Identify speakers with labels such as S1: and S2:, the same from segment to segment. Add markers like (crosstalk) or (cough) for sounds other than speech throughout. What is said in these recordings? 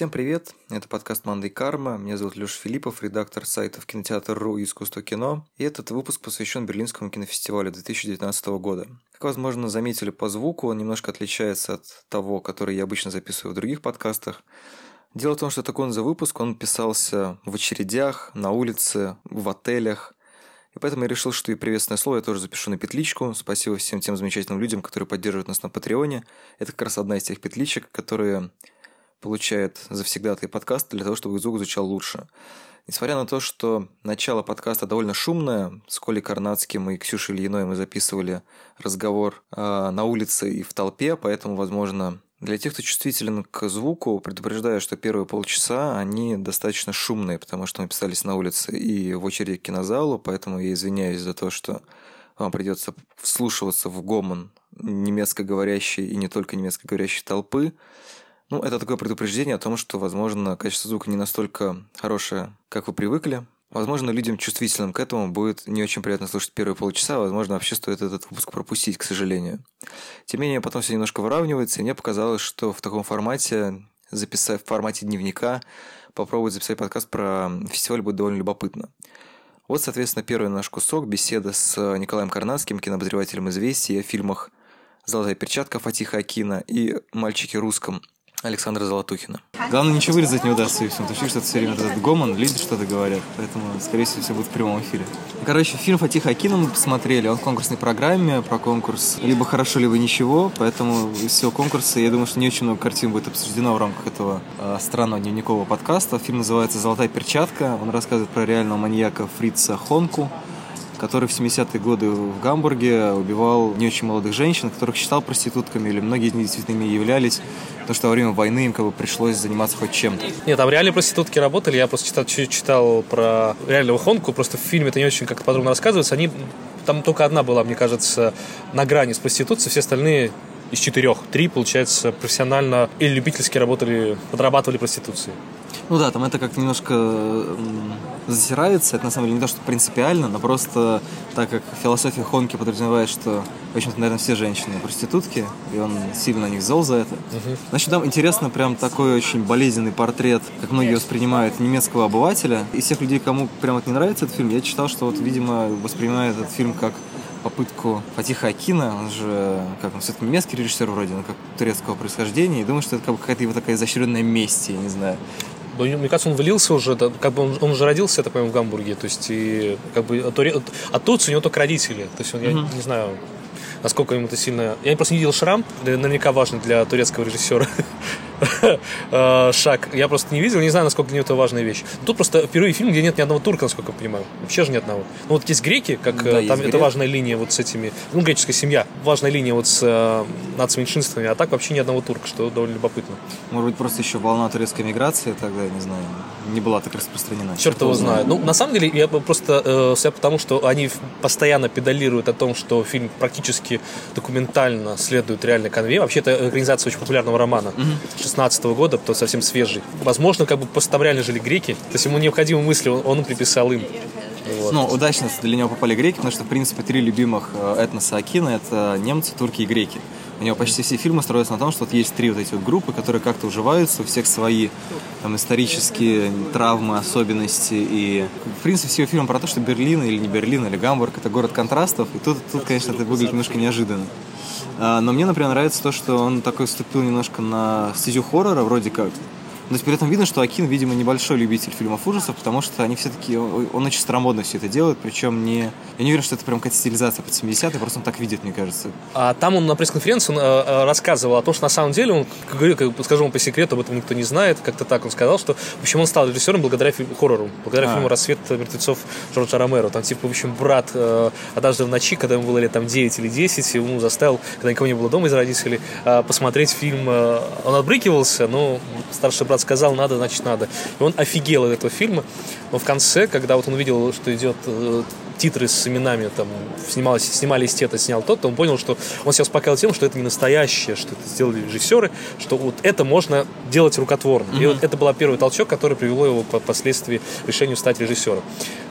S1: Всем привет, это подкаст «Мандай Карма», меня зовут Леша Филиппов, редактор сайтов «Кинотеатр.ру» и «Искусство кино», и этот выпуск посвящен Берлинскому кинофестивалю 2019 года. Как возможно заметили по звуку, он немножко отличается от того, который я обычно записываю в других подкастах. Дело в том, что такой он за выпуск, он писался в очередях, на улице, в отелях, и поэтому я решил, что и приветственное слово я тоже запишу на петличку. Спасибо всем тем замечательным людям, которые поддерживают нас на Патреоне. Это как раз одна из тех петличек, которые получает завсегдатый подкаст для того, чтобы звук звучал лучше. Несмотря на то, что начало подкаста довольно шумное, с Колей Карнацким и Ксюшей Ильиной мы записывали разговор э, на улице и в толпе, поэтому, возможно, для тех, кто чувствителен к звуку, предупреждаю, что первые полчаса они достаточно шумные, потому что мы писались на улице и в очереди к кинозалу, поэтому я извиняюсь за то, что вам придется вслушиваться в гомон немецко говорящей и не только немецко говорящей толпы. Ну, это такое предупреждение о том, что, возможно, качество звука не настолько хорошее, как вы привыкли. Возможно, людям чувствительным к этому будет не очень приятно слушать первые полчаса, возможно, вообще стоит этот выпуск пропустить, к сожалению. Тем не менее, потом все немножко выравнивается, и мне показалось, что в таком формате, записать в формате дневника, попробовать записать подкаст про фестиваль будет довольно любопытно. Вот, соответственно, первый наш кусок – беседа с Николаем Карнадским, кинообозревателем «Известий» о фильмах «Золотая перчатка» Фатиха Акина и «Мальчики русском» Александра Золотухина. Главное, ничего вырезать не удастся и все, потому что все время этот гомон, люди что-то говорят, поэтому, скорее всего, все будет в прямом эфире. Короче, фильм Фатиха Акина мы посмотрели, он в конкурсной программе, про конкурс либо хорошо, либо ничего, поэтому из всего конкурса, я думаю, что не очень много картин будет обсуждено в рамках этого э, странного дневникового подкаста. Фильм называется «Золотая перчатка», он рассказывает про реального маньяка Фрица Хонку, который в 70-е годы в Гамбурге убивал не очень молодых женщин, которых считал проститутками, или многие из них действительно ими являлись, потому что во время войны им как бы пришлось заниматься хоть чем-то.
S2: Нет, там реальные проститутки работали, я просто читал, читал про реального Хонку, просто в фильме это не очень как-то подробно рассказывается, они там только одна была, мне кажется, на грани с проституцией, все остальные из четырех. Три, получается, профессионально или любительски работали, подрабатывали проституцией.
S1: Ну да, там это как-то немножко затирается. Это на самом деле не то, что принципиально, но просто так как философия Хонки подразумевает, что, в общем-то, наверное, все женщины проститутки, и он сильно на них зол за это. Угу. Значит, там интересно прям такой очень болезненный портрет, как многие воспринимают немецкого обывателя. И всех людей, кому прям вот не нравится этот фильм, я читал, что вот, видимо, воспринимают этот фильм как попытку Фатиха Акина, он же, как он, все-таки немецкий режиссер вроде, но как турецкого происхождения, и думаю, что это как бы какая-то его такая изощренная месть, я не знаю.
S2: Мне кажется, он вылился уже, как бы он, он уже родился, я так понимаю, в Гамбурге, то есть и как бы от, от, от у него только родители, то есть он, mm-hmm. я не знаю, насколько ему это сильно... Я просто не видел «Шрам», наверняка важный для турецкого режиссера э, (laughs) шаг. Я просто не видел, не знаю, насколько для него это важная вещь. Тут просто впервые фильм, где нет ни одного турка, насколько я понимаю. Вообще же ни одного. Ну вот есть греки, как да, э, там это важная линия вот с этими... Ну, греческая семья. Важная линия вот с э, нацменьшинствами, а так вообще ни одного турка, что довольно любопытно.
S1: Может быть, просто еще волна турецкой миграции тогда, я не знаю, не была так распространена.
S2: Черт его знает. Ну, на самом деле, я просто... Э, потому, что они постоянно педалируют о том, что фильм практически документально следует реальной конве. Вообще, это организация очень популярного романа mm 16 -го года, то совсем свежий. Возможно, как бы просто там реально жили греки, то есть ему необходимые мысли он, он приписал им.
S1: Вот. Ну, удачно для него попали греки, потому что, в принципе, три любимых э, этноса Акина — это немцы, турки и греки. У него почти все фильмы строятся на том, что вот есть три вот эти вот группы, которые как-то уживаются, у всех свои там, исторические травмы, особенности. И, в принципе, все фильмы про то, что Берлин или не Берлин, или Гамбург — это город контрастов. И тут, тут конечно, это выглядит немножко неожиданно. А, но мне, например, нравится то, что он такой вступил немножко на стезю хоррора, вроде как. Но при этом видно, что Акин, видимо, небольшой любитель фильмов ужасов, потому что они все-таки, он очень старомодно все это делает, причем не, я не уверен, что это прям какая-то стилизация под 70-е, просто он так видит, мне кажется.
S2: А там он на пресс-конференции он, э, рассказывал о том, что на самом деле, он, как, скажу вам по секрету, об этом никто не знает, как-то так он сказал, что, в общем, он стал режиссером благодаря фильму, хоррору, благодаря а. фильму «Рассвет мертвецов» Джорджа Ромеро. Там, типа, в общем, брат э, однажды в ночи, когда ему было лет там 9 или 10, ему заставил, когда никого не было дома из родителей, э, посмотреть фильм. Э, он отбрыкивался, но старший брат сказал, надо, значит, надо. И он офигел от этого фильма, но в конце, когда вот он увидел, что идет э, титры с именами, там, снималось, снимались те-то, снял тот-то, он понял, что он себя успокаивал тем, что это не настоящее, что это сделали режиссеры, что вот это можно делать рукотворно. Mm-hmm. И вот это был первый толчок, который привело его впоследствии к решению стать режиссером.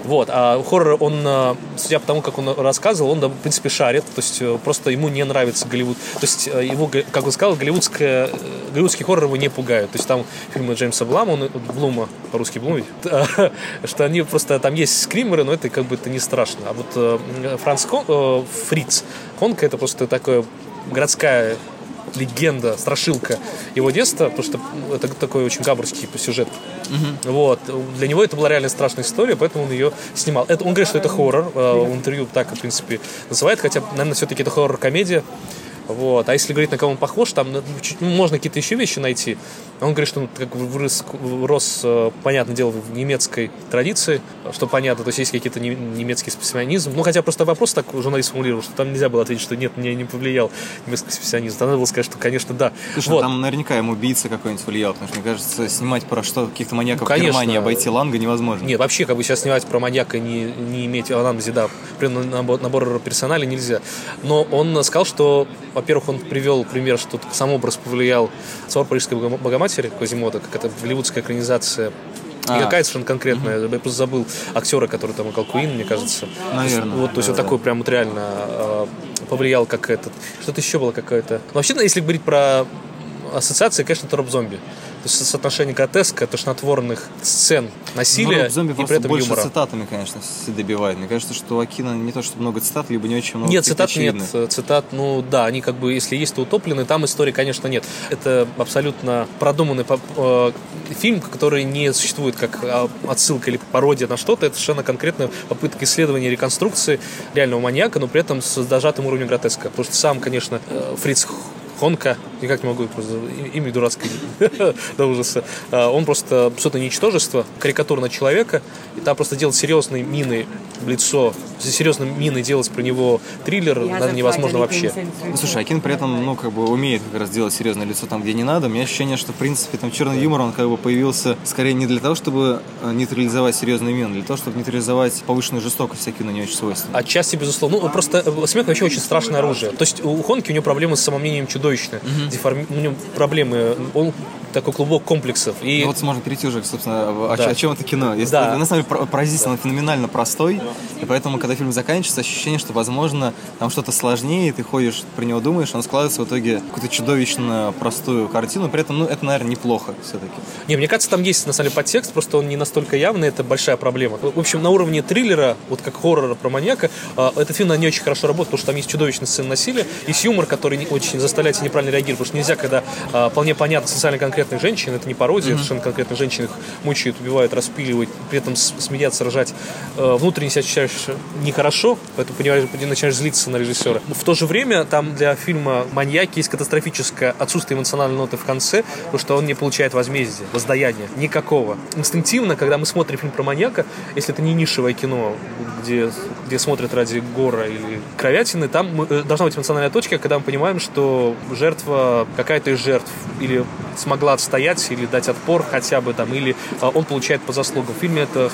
S2: Вот. А хоррор, он, э, судя по тому, как он рассказывал, он, в принципе, шарит. То есть э, просто ему не нравится Голливуд. То есть его, как он сказал, голливудская, голливудский хоррор его не пугает. То есть там фильмы Джеймса Блама, он, Блума, по-русски Блум, (laughs) что они просто, там есть скримеры, но это как бы это не страшно. А вот Франц Кон, Фриц, Конка это просто такое городская легенда, страшилка его детства, потому что это такой очень габорский сюжет. Угу. Вот. Для него это была реально страшная история, поэтому он ее снимал. Это, он говорит, что это хоррор. Э, в интервью так, в принципе, называет, хотя, наверное, все-таки это хоррор-комедия. Вот. А если говорить, на кого он похож, там ну, ну, можно какие-то еще вещи найти. Он говорит, что он как вырос, рос, э, понятное дело, в немецкой традиции, что понятно, то есть есть какие-то немецкий специализм. Ну, хотя просто вопрос так журналист формулировал, что там нельзя было ответить, что нет, мне не повлиял немецкий специализм. Там надо было сказать, что, конечно, да.
S1: Слушай, вот. там наверняка ему убийца какой-нибудь влиял, потому что, мне кажется, снимать про что каких-то маньяков ну, конечно. в Германии, обойти Ланга невозможно.
S2: Нет, вообще, как бы сейчас снимать про маньяка, не, не иметь анализе, да, набор, набор персонали нельзя. Но он сказал, что, во-первых, он привел пример, что сам образ повлиял «Собор Парижской Богоматери» Квазимода, как это голливудская экранизация не а. какая совершенно конкретная. Mm-hmm. Я просто забыл актера, который там играл Куин, мне кажется.
S1: Наверное.
S2: Вот, то есть да, вот да. такой прям вот реально э, повлиял как этот. Что-то еще было какое-то. Но вообще, если говорить про ассоциации, конечно, троп зомби. То есть соотношение гротеска, тошнотворных сцен, насилия
S1: ну, зомби
S2: и при этом
S1: больше
S2: юмора.
S1: цитатами, конечно, все добивает. Мне кажется, что Акина не то, что много цитат, либо не очень много
S2: Нет, цитат очевидных. нет. Цитат, ну да, они как бы, если есть, то утоплены. Там истории, конечно, нет. Это абсолютно продуманный э, фильм, который не существует как а, отсылка или пародия на что-то. Это совершенно конкретная попытка исследования реконструкции реального маньяка, но при этом с дожатым уровнем гротеска. Потому что сам, конечно, э, Фриц Хонка, никак не могу, просто имя дурацкое (laughs) до ужаса. А, он просто абсолютно ничтожество, карикатура человека, и там просто делать серьезные мины лицо, серьезным миной делать про него триллер, наверное, невозможно вообще.
S1: Ну, слушай, Акин при этом, ну, как бы умеет как раз делать серьезное лицо там, где не надо. У меня ощущение, что, в принципе, там черный юмор, он как бы появился скорее не для того, чтобы э, нейтрализовать серьезные мины, а для того, чтобы нейтрализовать повышенную жестокость, всякие на не очень свойственно.
S2: Отчасти, безусловно. Ну, просто э, смех вообще очень страшное оружие. То есть у Хонки у него проблемы с самомнением чудовищные. Угу. Деформи... У него проблемы. Он такой клубок комплексов. И...
S1: Ну, вот сможем перейти уже, собственно, о, да. о чем это кино. Если, да. На самом деле, поразительно, да. феноменально простой. И поэтому, когда фильм заканчивается, ощущение, что, возможно, там что-то сложнее, ты ходишь, про него думаешь, он складывается в итоге какую-то чудовищно простую картину. При этом, ну, это, наверное, неплохо все-таки.
S2: Не, мне кажется, там есть, на самом деле, подтекст, просто он не настолько явный, это большая проблема. В общем, на уровне триллера, вот как хоррора про маньяка, а, этот фильм на не очень хорошо работает, потому что там есть чудовищная сцена насилия, есть юмор, который не очень заставляет тебя неправильно реагировать, потому что нельзя, когда а, вполне понятно социально конкретных женщин, это не пародия, mm-hmm. совершенно конкретно женщин их мучают, убивают, распиливают, при этом смеяться, ржать. Э, внутренне себя ощущаешь нехорошо, поэтому понимаешь, начинаешь злиться на режиссера. В то же время там для фильма «Маньяки» есть катастрофическое отсутствие эмоциональной ноты в конце, потому что он не получает возмездия, воздаяния, никакого. Инстинктивно, когда мы смотрим фильм про маньяка, если это не нишевое кино, где, где смотрят ради гора или кровятины, там мы, э, должна быть эмоциональная точка, когда мы понимаем, что жертва какая-то из жертв или смогла отстоять или дать отпор хотя бы там, или а, он получает по заслугам. В фильме это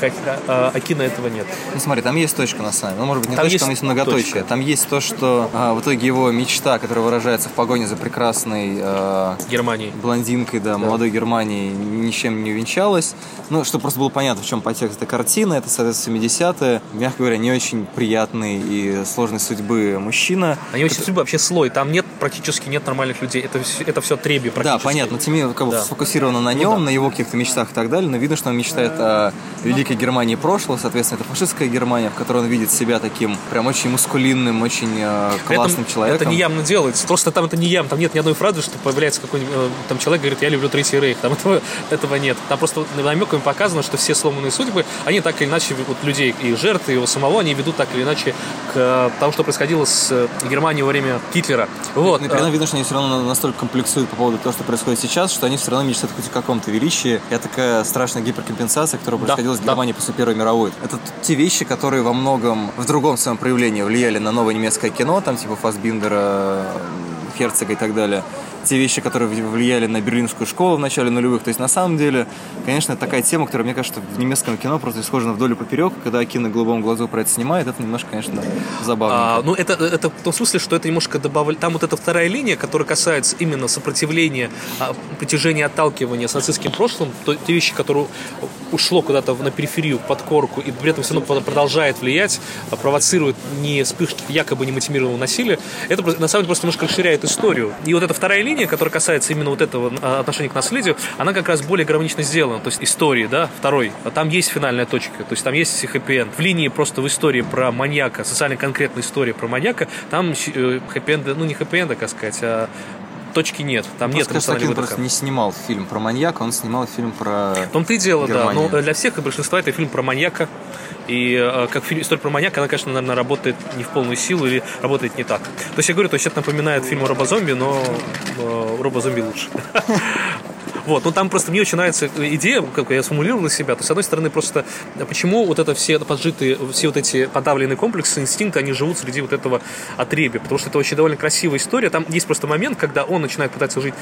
S2: а, Акина этого нет.
S1: Ну смотри, там есть точка на самом. Ну, может быть, не там точка, есть там есть многоточие. Точка. Там есть то, что а, в итоге его мечта, которая выражается в погоне за прекрасной а,
S2: Германией.
S1: блондинкой, да, да, молодой Германии, ничем не увенчалась. Ну, чтобы просто было понятно, в чем подтекст этой картины. Это, соответственно, 70-е. Мягко говоря, не очень приятный и сложной судьбы мужчина.
S2: А его это... судьба вообще слой. Там нет практически нет нормальных людей. Это, это все треби практически.
S1: Да, понятно. Теми как бы да. сфокусировано на нем, ну, да. на его каких-то мечтах и так далее, но видно, что он мечтает о великой Германии прошлого, соответственно, это фашистская Германия, в которой он видит себя таким прям очень мускулинным, очень э, классным
S2: это,
S1: человеком.
S2: Это не явно делается, просто там это не явно, там нет ни одной фразы, что появляется какой-нибудь э, там человек говорит, я люблю Третий Рейх, там этого, этого нет. Там просто намеками показано, что все сломанные судьбы, они так или иначе, вот людей и жертвы, его самого, они ведут так или иначе к э, тому, что происходило с Германией во время Гитлера. Вот.
S1: И, и видно, что они все равно настолько комплексуют по поводу того, что происходит сейчас, что они все равно мечтают хоть о каком-то величии. Это такая страшная гиперкомпенсация, которая происходила да, с Германией да. после Первой мировой. Это те вещи, которые во многом в другом своем проявлении влияли на новое немецкое кино, там типа Фасбиндера, Герцога и так далее те вещи, которые влияли на берлинскую школу в начале нулевых. То есть, на самом деле, конечно, такая тема, которая, мне кажется, в немецком кино просто исхожена вдоль и поперек. Когда Акина голубом глазу про это снимает, это немножко, конечно, забавно.
S2: А, ну, это, это в том смысле, что это немножко добавили... Там вот эта вторая линия, которая касается именно сопротивления, а, притяжения, отталкивания с нацистским прошлым, то, те вещи, которые ушло куда-то на периферию, под корку, и при этом все равно продолжает влиять, а, провоцирует не вспышки якобы немотивированного насилия, это на самом деле просто немножко расширяет историю. И вот эта вторая линия линия, которая касается именно вот этого а, отношения к наследию, она как раз более гармонично сделана. То есть истории, да, второй. А там есть финальная точка, то есть там есть хэппи-энд. В линии просто в истории про маньяка, социально конкретная история про маньяка, там хэппи-энда, ну не хэппи-энда, как сказать, а точки нет. Там
S1: ну,
S2: нет
S1: эмоционального выдоха. просто не снимал фильм про маньяка, он снимал фильм про В
S2: том-то и дело, Германию. да. Но для всех и большинства это фильм про маньяка. И э, как фильм «История про маньяка», она, конечно, наверное, работает не в полную силу или работает не так. То есть я говорю, то есть это напоминает фильм о робозомби, но э, робозомби лучше. (laughs) Вот, но там просто мне очень нравится идея, как я сформулировал для себя. То есть, с одной стороны, просто почему вот это все поджитые, все вот эти подавленные комплексы, инстинкты, они живут среди вот этого отребия, потому что это очень довольно красивая история. Там есть просто момент, когда он начинает пытаться жить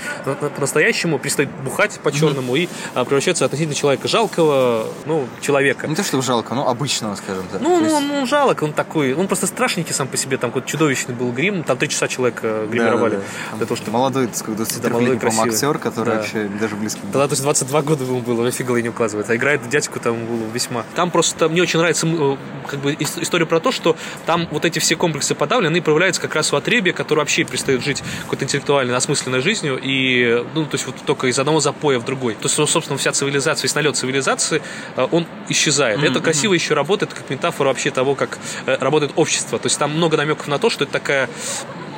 S2: по-настоящему, перестает бухать по-черному mm-hmm. и а, превращается относительно человека жалкого, ну, человека.
S1: Не то, чтобы жалко, но обычного, скажем так.
S2: Ну, есть... ну, он жалок, он такой, он просто страшненький сам по себе, там какой-то чудовищный был грим, там три часа человека гримировали. Да, да, да.
S1: Для того, чтобы... Молодой, так сказать, 23 да, молодой, актер, который да. вообще даже даже близко.
S2: Тогда, то есть, 22 года ему было, офигел не указывается. А играет дядьку там было весьма. Там просто мне очень нравится э, как бы история про то, что там вот эти все комплексы подавлены и проявляются как раз у отребия, который вообще перестает жить какой-то интеллектуальной, осмысленной жизнью, и, ну, то есть вот только из одного запоя в другой. То есть, собственно, вся цивилизация, весь налет цивилизации, э, он исчезает. Mm-hmm. Это красиво еще работает как метафора вообще того, как э, работает общество. То есть там много намеков на то, что это такая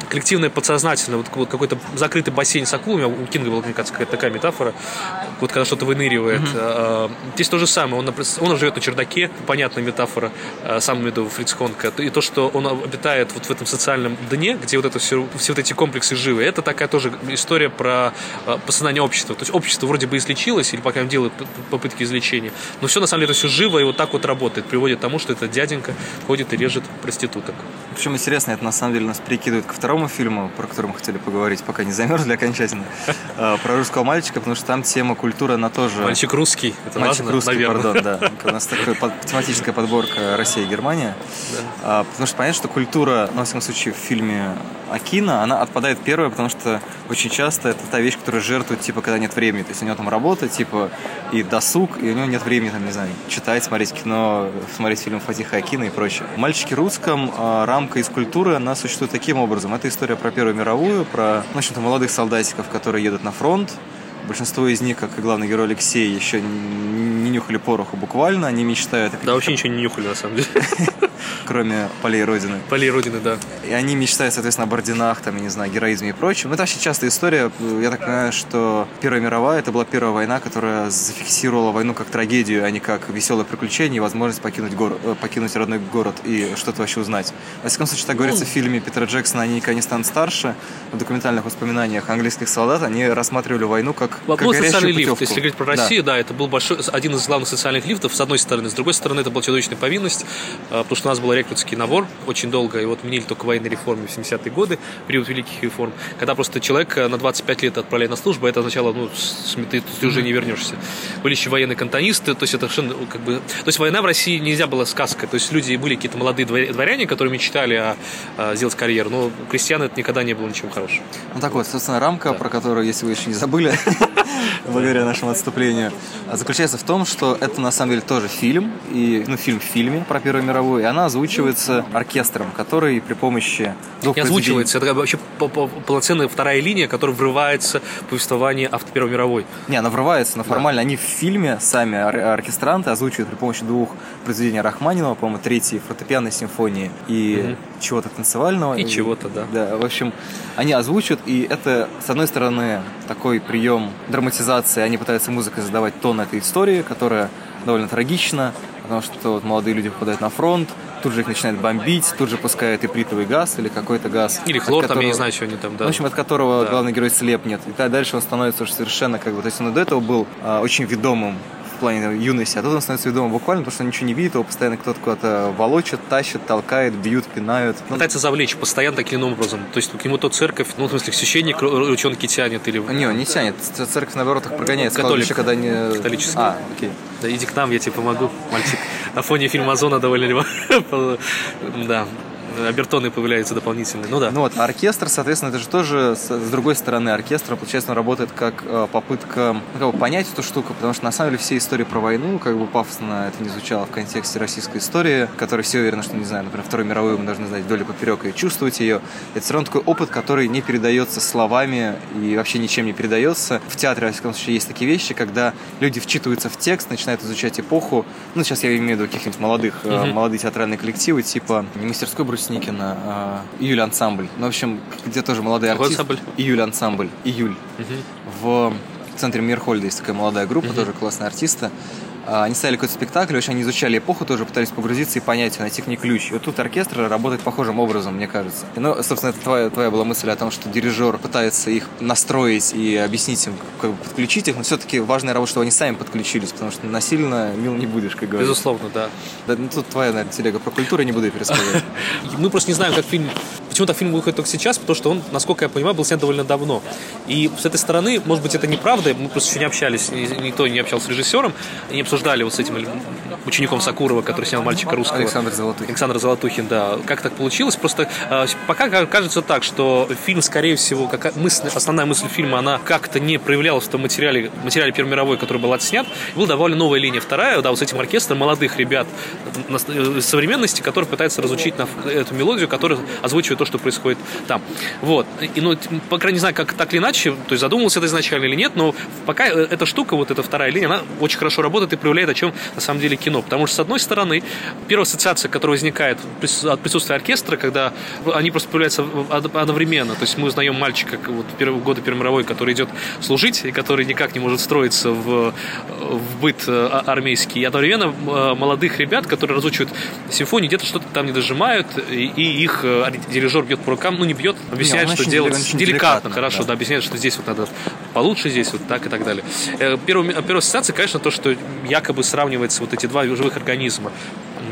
S2: коллективное подсознательное, вот, вот какой-то закрытый бассейн с акулами, у Кинга была, мне кажется, такая метафора, вот когда что-то выныривает. Mm-hmm. Здесь то же самое, он, он живет на чердаке, понятная метафора, а, сам имею в виду Фриц Конка, и то, что он обитает вот в этом социальном дне, где вот это все, все вот эти комплексы живы, это такая тоже история про посознание общества. То есть общество вроде бы излечилось, или пока делает попытки излечения, но все на самом деле это все живо и вот так вот работает, приводит к тому, что этот дяденька ходит и режет проституток.
S1: Причем интересно, это на самом деле нас прикидывает ко второму фильму, про который мы хотели поговорить, пока не замерзли окончательно, а, (laughs) про русского мальчика, потому что там тема культуры, она тоже...
S2: Мальчик русский,
S1: это Мальчик важно, русский, наверное. пардон, да. (laughs) У нас такая тематическая подборка Россия и Германия. Да. Потому что понятно, что культура, ну, во всяком случае, в фильме Акина, она отпадает первая, потому что очень часто это та вещь, которая жертвует, типа, когда нет времени. То есть у него там работа, типа, и досуг, и у него нет времени, там, не знаю, читать, смотреть кино, смотреть фильм Фатиха Акина и прочее. «Мальчики русском» а, рамка из культуры, она существует таким образом. Это история про Первую мировую, про, в общем-то, молодых солдатиков, которые едут на фронт, Большинство из них, как и главный герой Алексей, еще не нюхали пороху буквально, они мечтают...
S2: Да, вообще ничего не нюхали, на самом деле. (laughs)
S1: Кроме полей Родины.
S2: Полей Родины, да.
S1: И они мечтают, соответственно, об орденах, там, я не знаю, героизме и прочем. Это вообще частая история. Я так понимаю, что Первая мировая, это была первая война, которая зафиксировала войну как трагедию, а не как веселое приключение и возможность покинуть, город, э, покинуть родной город и что-то вообще узнать. Во всяком случае, так говорится в фильме Питера Джексона «Они никогда не станут старше». В документальных воспоминаниях английских солдат они рассматривали войну как,
S2: как социальный лифт. Если говорить про Россию, да. да, это был большой, один из главных социальных лифтов, с одной стороны. С другой стороны, это была чудовищная повинность, а, потому что у нас был рекрутский набор очень долго, и вот меняли только военные реформы в 70-е годы, период великих реформ, когда просто человек на 25 лет отправляли на службу, это означало, ну, ты, ты уже не вернешься. Были еще военные кантонисты, то есть это совершенно ну, как бы... То есть война в России нельзя было сказкой, то есть люди были какие-то молодые дворяне, которые мечтали о, о сделать карьеру, но у крестьян это никогда не было ничем хорошим.
S1: Ну так вот, собственно, рамка, да. про которую, если вы еще не забыли, (laughs) (laughs) благодаря нашему отступлению, заключается в том, что это на самом деле тоже фильм, и, ну, фильм в фильме про Первую мировую, и она озвучивается оркестром, который при помощи
S2: двух Не озвучивается, это вообще полноценная вторая линия, которая врывается в повествование авто Первой мировой.
S1: Не, она врывается, но формально да. они в фильме, сами ор- оркестранты озвучивают при помощи двух произведений Рахманинова, по-моему, третьей фортепианной симфонии и угу. чего-то танцевального.
S2: И, и чего-то, да.
S1: Да, в общем, они озвучивают, и это, с одной стороны, такой прием драматизации, они пытаются музыкой задавать тон этой истории, которая довольно трагична, потому что вот молодые люди попадают на фронт, тут же их начинает бомбить, тут же пускают и плитовый газ или какой-то газ.
S2: Или хлор, которого, там, я не знаю, что они там, да.
S1: В общем, от которого да. главный герой слепнет. И дальше он становится уже совершенно как бы... То есть он до этого был а, очень ведомым в плане юности, а тут он становится ведомым буквально, потому что он ничего не видит, его постоянно кто-то куда-то волочит, тащит, толкает, бьют, пинают.
S2: Ну, Пытается завлечь постоянно таким образом. То есть к нему то церковь, ну, в смысле, священник ручонки тянет или...
S1: Не, он не тянет. Церковь, наоборот, их прогоняет.
S2: Католик.
S1: когда не...
S2: Католический.
S1: А, окей.
S2: Да иди к нам, я тебе помогу, мальчик. На фоне фильма «Озона» довольно... (laughs) Да, обертоны появляются дополнительные. Ну да.
S1: Ну вот, оркестр, соответственно, это же тоже с, с другой стороны оркестра, получается, он работает как э, попытка ну, как бы понять эту штуку, потому что на самом деле все истории про войну, как бы пафосно это не звучало в контексте российской истории, которой все уверены, что, не знаю, например, Вторую мировую мы должны знать вдоль и поперек и чувствовать ее. Это все равно такой опыт, который не передается словами и вообще ничем не передается. В театре, во всяком случае, есть такие вещи, когда люди вчитываются в текст, начинают изучать эпоху. Ну, сейчас я имею в виду каких-нибудь молодых, mm-hmm. молодые театральные коллективы, типа не мастерской Брусь Сникина, а, Июль ансамбль. Ну, в общем, где тоже молодые артисты.
S2: ансамбль?
S1: Июль ансамбль. Июль. В центре Мирхольда есть такая молодая группа, тоже классные артисты. А, Они ставили какой-то спектакль, очень они изучали эпоху тоже, пытались погрузиться и понять, найти к ней ключ. И вот тут оркестр работает похожим образом, мне кажется. Ну, собственно, это твоя, твоя была мысль о том, что дирижер пытается их настроить и объяснить им, как бы подключить их, но все-таки важная работа, чтобы они сами подключились, потому что насильно мил не будешь, как говорится.
S2: Безусловно, да.
S1: Да, ну, тут твоя, наверное, телега про культуру, не буду ее пересказывать.
S2: Мы (laughs) просто не знаем, как фильм... Почему так фильм выходит только сейчас, потому что он, насколько я понимаю, был снят довольно давно. И с этой стороны, может быть, это неправда, мы просто еще не общались, никто не общался с режиссером, не обсуждали вот с этим учеником Сакурова, который снял «Мальчика русского».
S1: Александр Золотухин.
S2: Александр Золотухин, да. Как так получилось? Просто э, пока кажется так, что фильм, скорее всего, как мысль, основная мысль фильма, она как-то не проявлялась в том материале, материале Первой мировой, который был отснят. Была довольно новая линия. Вторая, да, вот с этим оркестром молодых ребят э, современности, которые пытаются разучить на эту мелодию, которая озвучивает то, что происходит там. Вот. И, ну, по крайней мере, не знаю, как так или иначе, то есть задумывался это изначально или нет, но пока э, эта штука, вот эта вторая линия, она очень хорошо работает и проявляет, о чем на самом деле кино. Потому что, с одной стороны, первая ассоциация, которая возникает от присутствия оркестра, когда они просто появляются одновременно. То есть мы узнаем мальчика вот, первого года Первой мировой, который идет служить, и который никак не может встроиться в, в быт а, армейский. И одновременно а, молодых ребят, которые разучивают симфонию, где-то что-то там не дожимают, и, и их а, дирижер бьет по рукам, ну не бьет, объясняет,
S1: не,
S2: что делать деликатно,
S1: деликатно,
S2: хорошо, да.
S1: да,
S2: объясняет, что здесь вот надо получше, здесь вот так и так далее. Э, первая, первая ассоциация, конечно, то, что якобы сравнивается вот эти два живых организма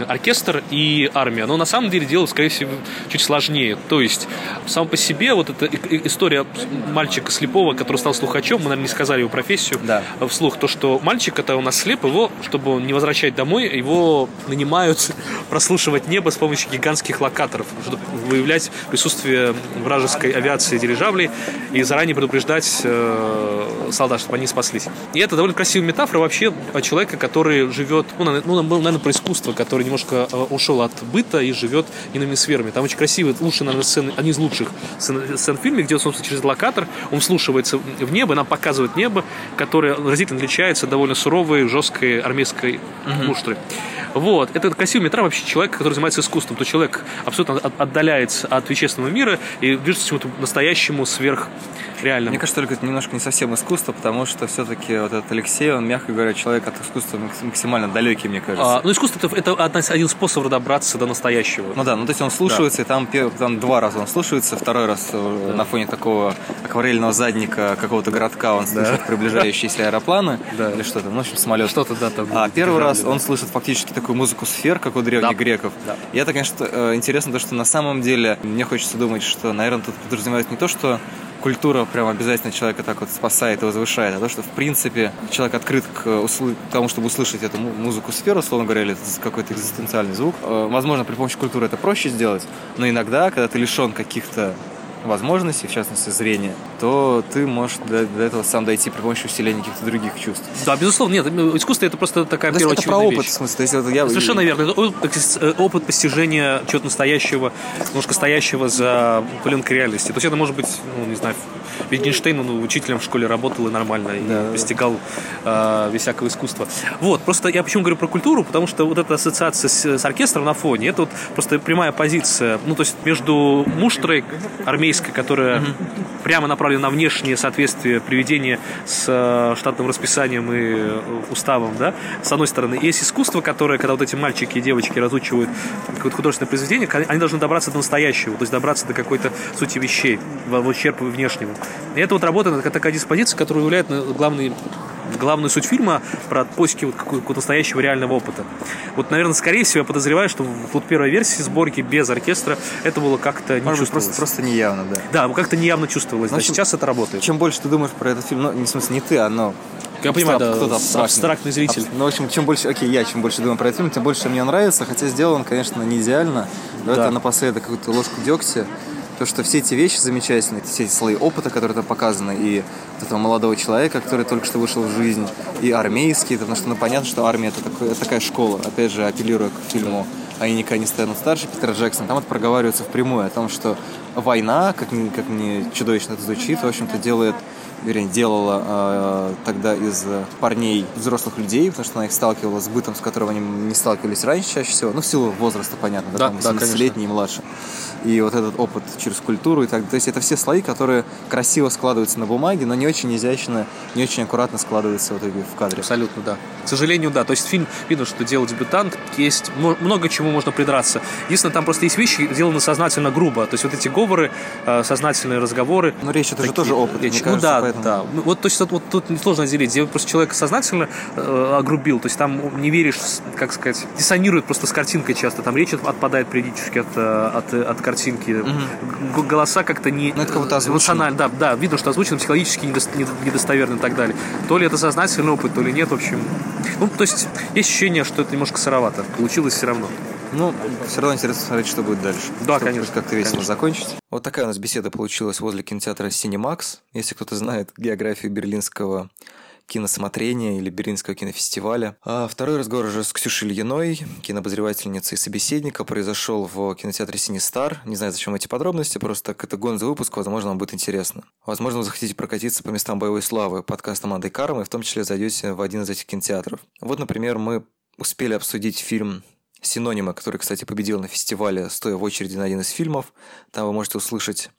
S2: оркестр и армия. Но на самом деле дело, скорее всего, чуть сложнее. То есть, сам по себе вот эта история мальчика слепого, который стал слухачом, мы, наверное, не сказали его профессию
S1: да.
S2: вслух, то, что мальчик, это у нас слеп, его, чтобы не возвращать домой, его нанимают (laughs) прослушивать небо с помощью гигантских локаторов, чтобы выявлять присутствие вражеской авиации дирижаблей и заранее предупреждать э, солдат, чтобы они спаслись. И это довольно красивая метафора вообще человека, который живет, ну, наверное, про искусство, который немножко э, ушел от быта и живет иными сферами. Там очень красивые, лучшие, наверное, сцены, одни из лучших сцен, сцен в фильме, где, собственно, через локатор он вслушивается в небо, нам показывает небо, которое разительно отличается от довольно суровой, жесткой армейской uh-huh. муштры. Вот. Это красивый метра вообще человека, который занимается искусством. То человек абсолютно отдаляется от вещественного мира и движется к чему-то настоящему, сверх реально.
S1: Мне кажется, только это немножко не совсем искусство, потому что все-таки вот этот Алексей, он, мягко говоря, человек от искусства максимально далекий, мне кажется.
S2: А, ну, искусство это, это один способ добраться до настоящего.
S1: Ну да, ну то есть он слушается, да. и там, там два раза он слушается, второй раз э, да. на фоне такого акварельного задника какого-то городка он слышит да. приближающиеся аэропланы (laughs)
S2: да.
S1: или что-то, ну, в общем, самолет.
S2: Что-то, да, там.
S1: А первый раз он слышит фактически такую музыку сфер, как у древних да. греков.
S2: Да.
S1: И это, конечно, э, интересно, то, что на самом деле мне хочется думать, что, наверное, тут подразумевается не то, что культура прям обязательно человека так вот спасает и возвышает, а то, что в принципе человек открыт к усл... тому, чтобы услышать эту музыку сферу, условно говоря, или какой-то экзистенциальный звук. Э, возможно, при помощи культуры это проще сделать, но иногда, когда ты лишен каких-то возможностей, в частности зрения, то ты можешь до, до этого сам дойти при помощи усиления каких-то других чувств.
S2: Да, безусловно, нет, искусство это просто такая
S1: то
S2: первая
S1: это про опыт,
S2: вещь.
S1: в смысле, то есть, это я...
S2: Совершенно верно. Это э, опыт постижения чего-то настоящего, немножко стоящего за пленкой реальности. То есть это может быть, ну, не знаю, Wittgenstein, он учителем в школе работал и нормально, и да, постигал э, без всякого искусства. Вот, просто я почему говорю про культуру, потому что вот эта ассоциация с, с оркестром на фоне, это вот просто прямая позиция, ну, то есть между муштрой армейской, которая mm-hmm. прямо направлена на внешнее соответствие приведения с э, штатным расписанием и э, уставом, да, с одной стороны. И есть искусство, которое, когда вот эти мальчики и девочки разучивают какое-то художественное произведение, они должны добраться до настоящего, то есть добраться до какой-то сути вещей, в ущерб внешнему. И это вот работа, такая диспозиция, которая является главной главную суть фильма про поиски вот какого-то настоящего реального опыта. Вот, наверное, скорее всего, я подозреваю, что вот первой версии сборки без оркестра это было как-то не
S1: Может
S2: чувствовалось.
S1: Просто, просто неявно, да.
S2: Да, как-то неявно чувствовалось. Но сейчас это работает.
S1: Чем больше ты думаешь про этот фильм, ну, не в смысле не ты, а но
S2: я понимаю, да, кто-то абстрактный. абстрактный зритель.
S1: Ну, в общем, чем больше, окей, я чем больше думаю про этот фильм, тем больше мне нравится, хотя сделан он, конечно, не идеально. Давай да. напоследок какую-то ложку дегтя. То, что все эти вещи замечательные, все эти слои опыта, которые там показаны, и этого молодого человека, который только что вышел в жизнь, и армейские, потому что ну, понятно, что армия это, такой, такая школа, опять же, апеллируя к фильму они никогда не станут старше Питера Джексона, там это проговаривается впрямую о том, что война, как, как мне чудовищно это звучит, в общем-то делает вернее, делала э, тогда из парней взрослых людей, потому что она их сталкивала с бытом, с которым они не сталкивались раньше чаще всего, ну, в силу возраста, понятно, да,
S2: да,
S1: там, 17-летний и младше. И вот этот опыт через культуру и так То есть это все слои, которые красиво складываются на бумаге, но не очень изящно, не очень аккуратно складываются в итоге в кадре.
S2: Абсолютно, да. К сожалению, да. То есть фильм, видно, что делал дебютант, есть много чему можно придраться. Единственное, там просто есть вещи, сделаны сознательно грубо. То есть вот эти говоры, э, сознательные разговоры.
S1: Но речь это такие, же тоже опыт, речь.
S2: ну кажется, да, поэтому... да. Ну, вот, то есть, вот, тут сложно разделить. Где просто человек сознательно э, огрубил, то есть там не веришь, как сказать, диссонирует просто с картинкой часто. Там речь отпадает периодически от, э, от, от картинки. Угу. Голоса как-то не...
S1: Ну, это как эмоционально.
S2: Да, да, видно, что озвучено психологически недостоверно и так далее. То ли это сознательный опыт, то ли нет, в общем. Ну, то есть есть ощущение, что это немножко сыровато. Получилось все равно.
S1: Ну, все равно интересно смотреть, что будет дальше.
S2: Да, Чтобы конечно.
S1: Как-то весело
S2: конечно.
S1: закончить. Вот такая у нас беседа получилась возле кинотеатра Cinemax. Если кто-то знает географию берлинского киносмотрения или Берлинского кинофестиваля. А второй разговор уже с Ксюшей Ильиной, кинообозревательницей и собеседника, произошел в кинотеатре Синистар. Не знаю, зачем эти подробности, просто так это гонза выпуск, возможно, вам будет интересно. Возможно, вы захотите прокатиться по местам боевой славы подкаста «Мандай Карма» и в том числе зайдете в один из этих кинотеатров. Вот, например, мы успели обсудить фильм Синонима, который, кстати, победил на фестивале, стоя в очереди на один из фильмов. Там вы можете услышать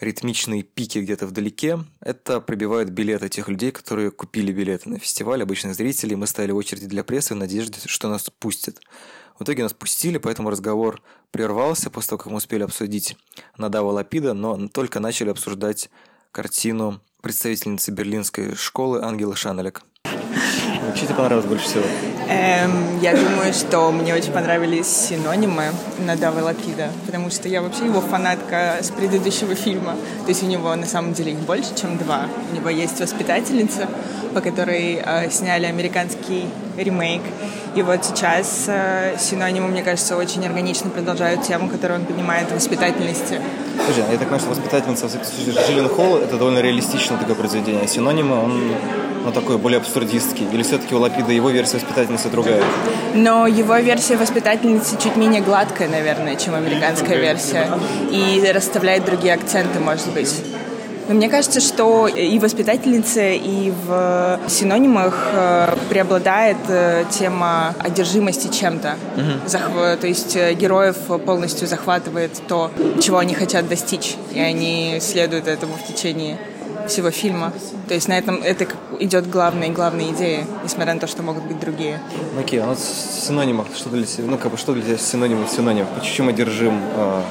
S1: ритмичные пики где-то вдалеке. Это пробивают билеты тех людей, которые купили билеты на фестиваль, обычных зрителей. Мы стояли в очереди для прессы в надежде, что нас пустят. В итоге нас пустили, поэтому разговор прервался после того, как мы успели обсудить Надава Лапида, но только начали обсуждать картину представительницы берлинской школы Ангелы Шанелек. Что тебе понравилось больше всего?
S3: Эм, я думаю, что мне очень понравились синонимы Надавы Лапида, потому что я вообще его фанатка с предыдущего фильма. То есть у него на самом деле их больше, чем два. У него есть «Воспитательница», по которой э, сняли американский ремейк. И вот сейчас э, синонимы, мне кажется, очень органично продолжают тему, которую он поднимает в воспитательности.
S1: Слушай, я так понимаю, что «Воспитательница» Джиллен Холл — это довольно реалистичное такое произведение, синонимы, он ну, такой более абсурдистский? Или все-таки у Лапида его версия воспитательницы другая?
S3: Но его версия воспитательницы чуть менее гладкая, наверное, чем американская версия. И расставляет другие акценты, может быть. Но мне кажется, что и в воспитательнице, и в синонимах э, преобладает э, тема одержимости чем-то. Угу. Захв... То есть э, героев полностью захватывает то, чего они хотят достичь, и они следуют этому в течение всего фильма. То есть на этом это идет главная главная идея, несмотря на то, что могут быть другие.
S1: Ну, окей, а вот синонимах, что для тебя, ну, как бы, что для тебя синонимы синоним? Почему одержим э,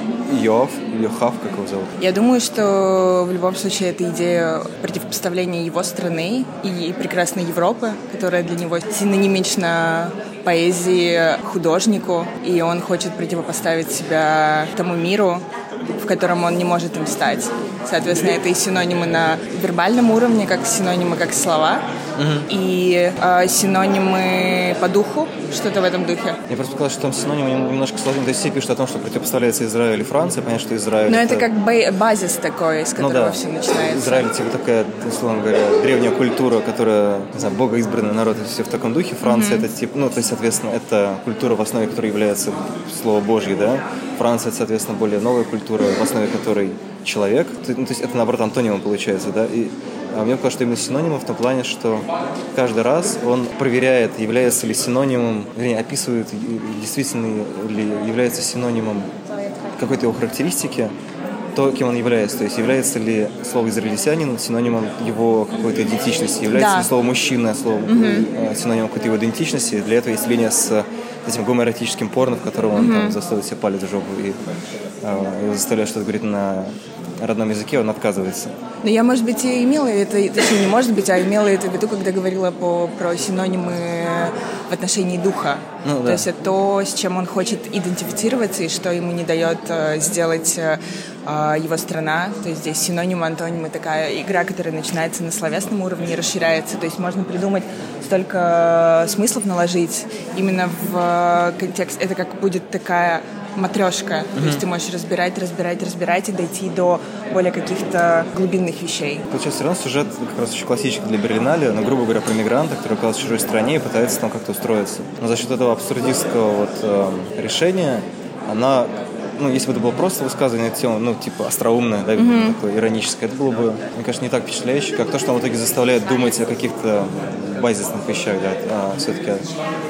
S1: Йов или Хав, как его зовут?
S3: Я думаю, что в любом случае это идея противопоставления его страны и прекрасной Европы, которая для него синонимична поэзии художнику, и он хочет противопоставить себя тому миру, в котором он не может им стать. Соответственно, это и синонимы на вербальном уровне, как синонимы, как слова, угу. и э, синонимы по духу, что-то в этом духе.
S1: Я просто сказал, что там синонимы немножко сложнее. То есть все пишут о том, что противопоставляется Израиль и Франция. Понятно, что Израиль...
S3: Но это, это как базис такой, с которого ну, да. все начинается.
S1: Израиль, типа такая, условно говоря, древняя культура, которая, не знаю, богоизбранный народ, все в таком духе. Франция mm это типа, ну, то есть, соответственно, это культура в основе которой является Слово Божье, да. Франция, это, соответственно, более новая культура, в основе которой человек. Ну, то есть это, наоборот, антонимом получается, да. И а мне кажется, что именно синонимом в том плане, что каждый раз он проверяет, является ли синонимом, вернее, описывает, действительно ли является синонимом какой-то его характеристики, то, кем он является. То есть является ли слово израильтянин синонимом его какой-то идентичности, является да. ли слово мужчина словом, угу. синонимом какой-то его идентичности. Для этого есть линия с этим гомоэротическим порно, в котором он угу. там засовывает себе палец в жопу и, э, и заставляет что-то говорить на родном языке, он отказывается.
S3: Но я, может быть, и имела это, точнее, не может быть, а имела это в виду, когда говорила по, про синонимы в отношении духа. Ну, да. То есть это то, с чем он хочет идентифицироваться и что ему не дает э, сделать э, а, его страна. То есть здесь синоним, антоним такая игра, которая начинается на словесном уровне и расширяется. То есть можно придумать столько смыслов наложить именно в контекст. Это как будет такая матрешка. Mm-hmm. То есть ты можешь разбирать, разбирать, разбирать и дойти до более каких-то глубинных вещей.
S1: Получается, все равно сюжет как раз очень классический для Берлинале, но, грубо говоря, про мигранта, который оказался в чужой стране и пытается там как-то устроиться. Но за счет этого абсурдистского вот, э, решения она ну, если бы это было просто высказывание на тему, ну, типа, остроумное, да, mm-hmm. такое ироническое, это было бы, мне кажется, не так впечатляюще, как то, что он в итоге заставляет думать о каких-то базисных вещах, да, а все-таки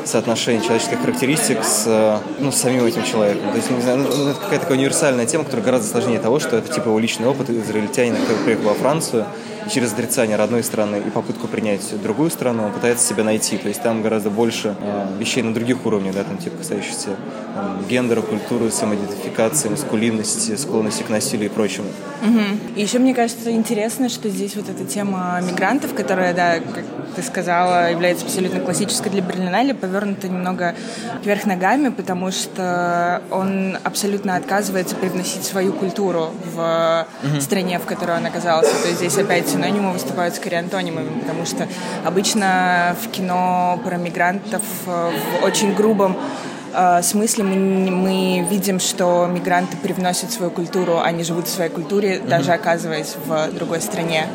S1: соотношение человеческих характеристик с, ну, с самим этим человеком. То есть, не знаю, ну, ну, это какая-то такая универсальная тема, которая гораздо сложнее того, что это, типа, его личный опыт израильтянина, который приехал во Францию, через отрицание родной страны и попытку принять другую страну он пытается себя найти. То есть там гораздо больше э, вещей на других уровнях, да, там типа касающихся там, гендера, культуры, самоидентификации, маскулинности, склонности к насилию и прочему.
S3: Угу. И еще мне кажется интересно, что здесь вот эта тема мигрантов, которая, да, как ты сказала, является абсолютно классической для Берлинале, повернута немного вверх ногами, потому что он абсолютно отказывается привносить свою культуру в угу. стране, в которой он оказался. То есть здесь опять синонимы выступают скорее антонимами, потому что обычно в кино про мигрантов э, в очень грубом э, смысле мы, мы видим, что мигранты привносят свою культуру, они живут в своей культуре, mm-hmm. даже оказываясь в другой стране.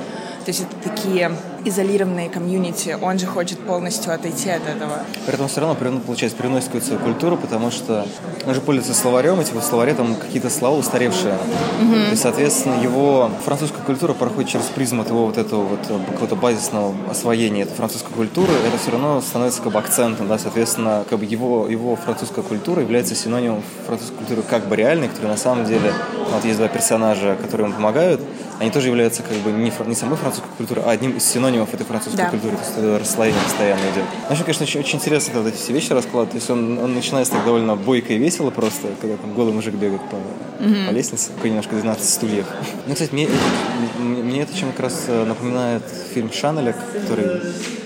S3: То есть это такие изолированные комьюнити, он же хочет полностью отойти от этого.
S1: При этом все равно, получается, переносит какую-то свою культуру, потому что он же пользуется словарем, и типа в словаре там какие-то слова устаревшие. Mm-hmm. Есть, соответственно, его французская культура проходит через призму его вот этого вот э, какого-то базисного освоения этой французской культуры, это все равно становится как бы акцентом, да, соответственно, как бы его, его французская культура является синонимом французской культуры как бы реальной, которая на самом деле, вот есть два персонажа, которые ему помогают, они тоже являются как бы не, не самой французской культурой, а одним из синонимов этой французской да. культуры. То есть расслоение постоянно идет. В общем, конечно, очень, очень интересно, когда эти все вещи раскладывают. То есть он, он начинается так довольно бойко и весело просто, когда там голый мужик бегает по, mm-hmm. по лестнице, такой немножко 12 стульев. Ну, кстати, мне, мне, мне это чем как раз э, напоминает фильм Шанелек, который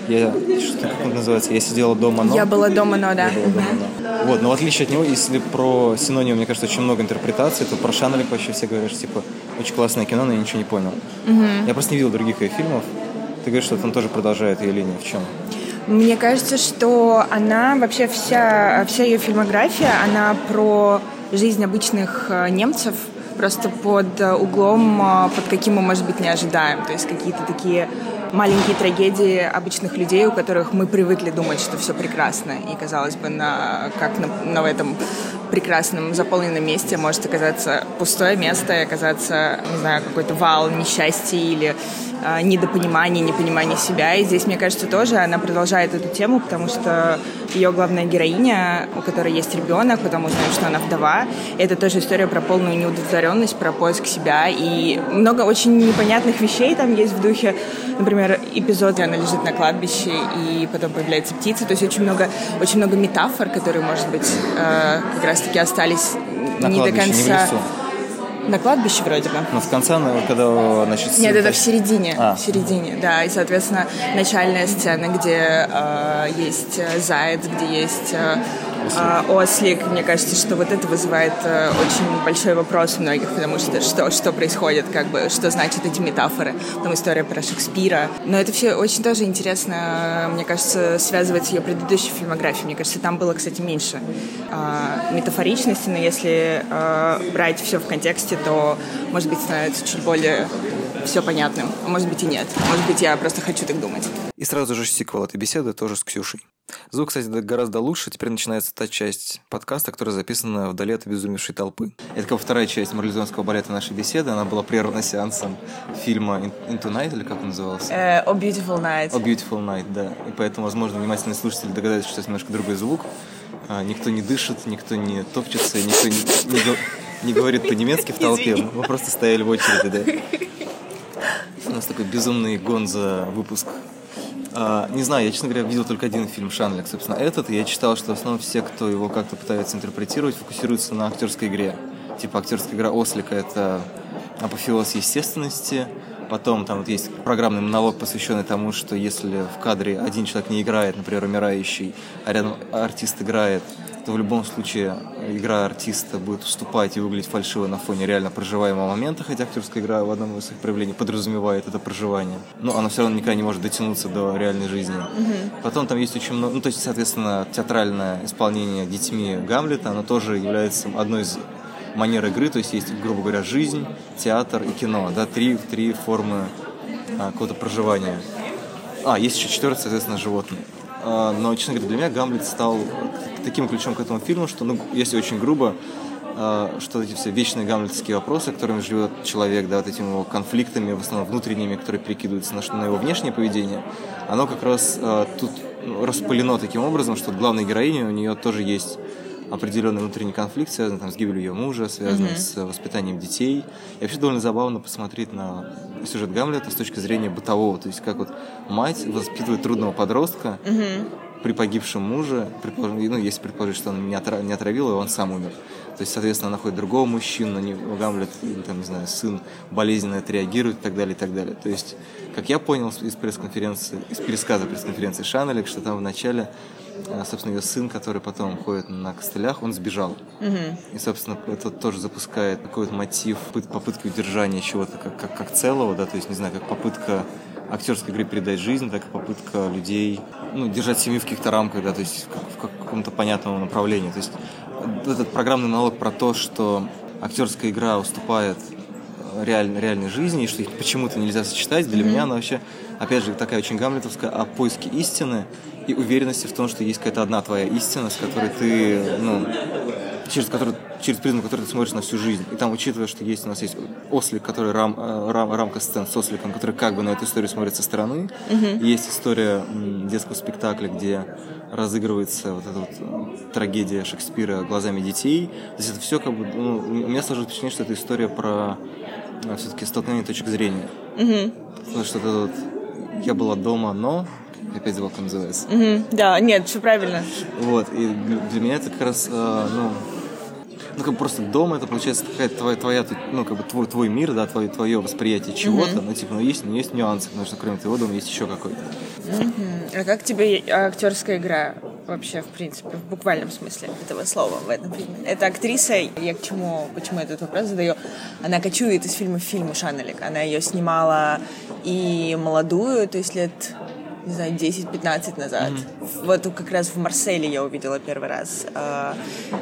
S1: я, что, как он называется? Я сидела дома, но...
S3: Я была дома, но, да.
S1: Я была дома, но. Вот, но в отличие от него, если про синонимы, мне кажется, очень много интерпретаций, то про Шанелек вообще все говорят, что, типа, очень классное кино, но я ничего не понял. Угу. Я просто не видел других ее фильмов. Ты говоришь, что там тоже продолжает ее линию. В чем?
S3: Мне кажется, что она вообще вся, вся ее фильмография, она про жизнь обычных э, немцев, просто под э, углом, э, под каким мы, может быть, не ожидаем. То есть какие-то такие маленькие трагедии обычных людей, у которых мы привыкли думать, что все прекрасно. И, казалось бы, на, как на, на этом прекрасном заполненном месте может оказаться пустое место и оказаться, не знаю, какой-то вал несчастья или э, недопонимания, непонимания себя. И здесь, мне кажется, тоже она продолжает эту тему, потому что ее главная героиня, у которой есть ребенок, потом узнаем, что она вдова. Это тоже история про полную неудовлетворенность, про поиск себя. И много очень непонятных вещей там есть в духе, например, эпизод, где она лежит на кладбище, и потом появляется птица. То есть очень много, очень много метафор, которые, может быть, э, как раз-таки остались
S1: на
S3: не до конца.
S1: Не
S3: на кладбище вроде бы.
S1: Но в конце, когда, значит...
S3: Нет, это в середине. А. В середине, да. И, соответственно, начальная сцена, где э, есть э, заяц, где есть э, а, ослик. Мне кажется, что вот это вызывает э, очень большой вопрос у многих, потому что что, что происходит, как бы, что значат эти метафоры. Там история про Шекспира. Но это все очень тоже интересно, мне кажется, связывать с ее предыдущей фильмографией. Мне кажется, там было, кстати, меньше э, метафоричности, но если э, брать все в контексте, то, может быть, становится чуть более все понятным. А может быть и нет. Может быть, я просто хочу так думать.
S1: И сразу же сиквел этой беседы тоже с Ксюшей. Звук, кстати, гораздо лучше. Теперь начинается та часть подкаста, которая записана вдали от обезумевшей толпы. Это как вторая часть марлезонского балета нашей беседы. Она была прервана сеансом фильма Into Night, или как он назывался?
S3: Uh, oh Beautiful Night.
S1: Oh Beautiful Night, да. И поэтому, возможно, внимательные слушатели догадаются, что это немножко другой звук. А, никто не дышит, никто не топчется, никто не, не, не говорит по-немецки в толпе. Мы просто стояли в очереди, да. У нас такой безумный гонза выпуск а, не знаю, я, честно говоря, видел только один фильм Шанлик, собственно, этот. И я читал, что в основном все, кто его как-то пытается интерпретировать, фокусируются на актерской игре. Типа актерская игра Ослика — это апофеоз естественности, Потом там вот есть программный монолог, посвященный тому, что если в кадре один человек не играет, например, умирающий, а рядом артист играет, то в любом случае игра артиста будет уступать и выглядеть фальшиво на фоне реально проживаемого момента, хотя актерская игра в одном из своих проявлений подразумевает это проживание. Но она все равно никогда не может дотянуться до реальной жизни. Mm-hmm. Потом там есть очень много, ну то есть, соответственно, театральное исполнение детьми Гамлета, оно тоже является одной из манер игры, то есть есть, грубо говоря, жизнь, театр и кино, да, три, три формы а, какого-то проживания. А, есть еще четвертый, соответственно, животные. А, но, честно говоря, для меня Гамлет стал таким ключом к этому фильму, что, ну, если очень грубо, а, что эти все вечные гамлетские вопросы, которыми живет человек, да, вот этими его конфликтами, в основном внутренними, которые перекидываются на, на его внешнее поведение, оно как раз а, тут ну, распылено таким образом, что главной героине у нее тоже есть определенный внутренний конфликт, связанный там, с гибелью ее мужа, связанный mm-hmm. с воспитанием детей. И вообще довольно забавно посмотреть на сюжет Гамлета с точки зрения бытового. То есть как вот мать воспитывает трудного подростка mm-hmm. При погибшем муже, предположим, ну, если предположить, что он не, отра- не отравил его, он сам умер. То есть, соответственно, она находит другого мужчину, него Гамлет, там, не знаю, сын болезненно отреагирует и так далее, и так далее. То есть, как я понял из пресс-конференции, из пересказа пресс-конференции Шанелек, что там в начале а, собственно, ее сын, который потом ходит на костылях, он сбежал. Угу. И, собственно, это тоже запускает какой-то мотив попытки удержания чего-то как, как, как целого, да, то есть, не знаю, как попытка актерской игры передать жизнь, так и попытка людей, ну, держать семью в каких-то рамках, да, то есть в, в каком-то понятном направлении. То есть этот программный налог про то, что актерская игра уступает реаль, реальной жизни, и что их почему-то нельзя сочетать, для mm-hmm. меня она вообще, опять же, такая очень гамлетовская о поиске истины и уверенности в том, что есть какая-то одна твоя истина, с которой ты, ну, через которую, через призму которой ты смотришь на всю жизнь. И там, учитывая, что есть у нас есть ослик, который рам, э, рам, рамка сцен с осликом, который как бы на эту историю смотрит со стороны. Mm-hmm. И есть история детского спектакля, где разыгрывается вот эта вот э, трагедия Шекспира глазами детей. То есть это все как бы, ну, у меня сложилось впечатление, что это история про э, все-таки столкновение точек зрения. Mm-hmm. Потому что это вот я была дома, но опять забыл, как называется.
S3: Угу, да, нет, все правильно.
S1: Вот, и для меня это как раз, э, ну, ну, как бы просто дом это получается какая-то твоя, твоя, ну, как бы твой, твой мир, да, твое, твое восприятие чего-то, mm-hmm. ну, типа, ну, есть, ну, есть нюансы, потому что кроме твоего дома есть еще какой-то.
S3: Mm-hmm. А как тебе актерская игра вообще, в принципе, в буквальном смысле этого слова в этом фильме? Это актриса, я к чему, почему этот вопрос задаю, она кочует из фильма в фильм Шанелик, она ее снимала и молодую, то есть лет не знаю, 10-15 назад. Mm-hmm. Вот как раз в Марселе я увидела первый раз. А,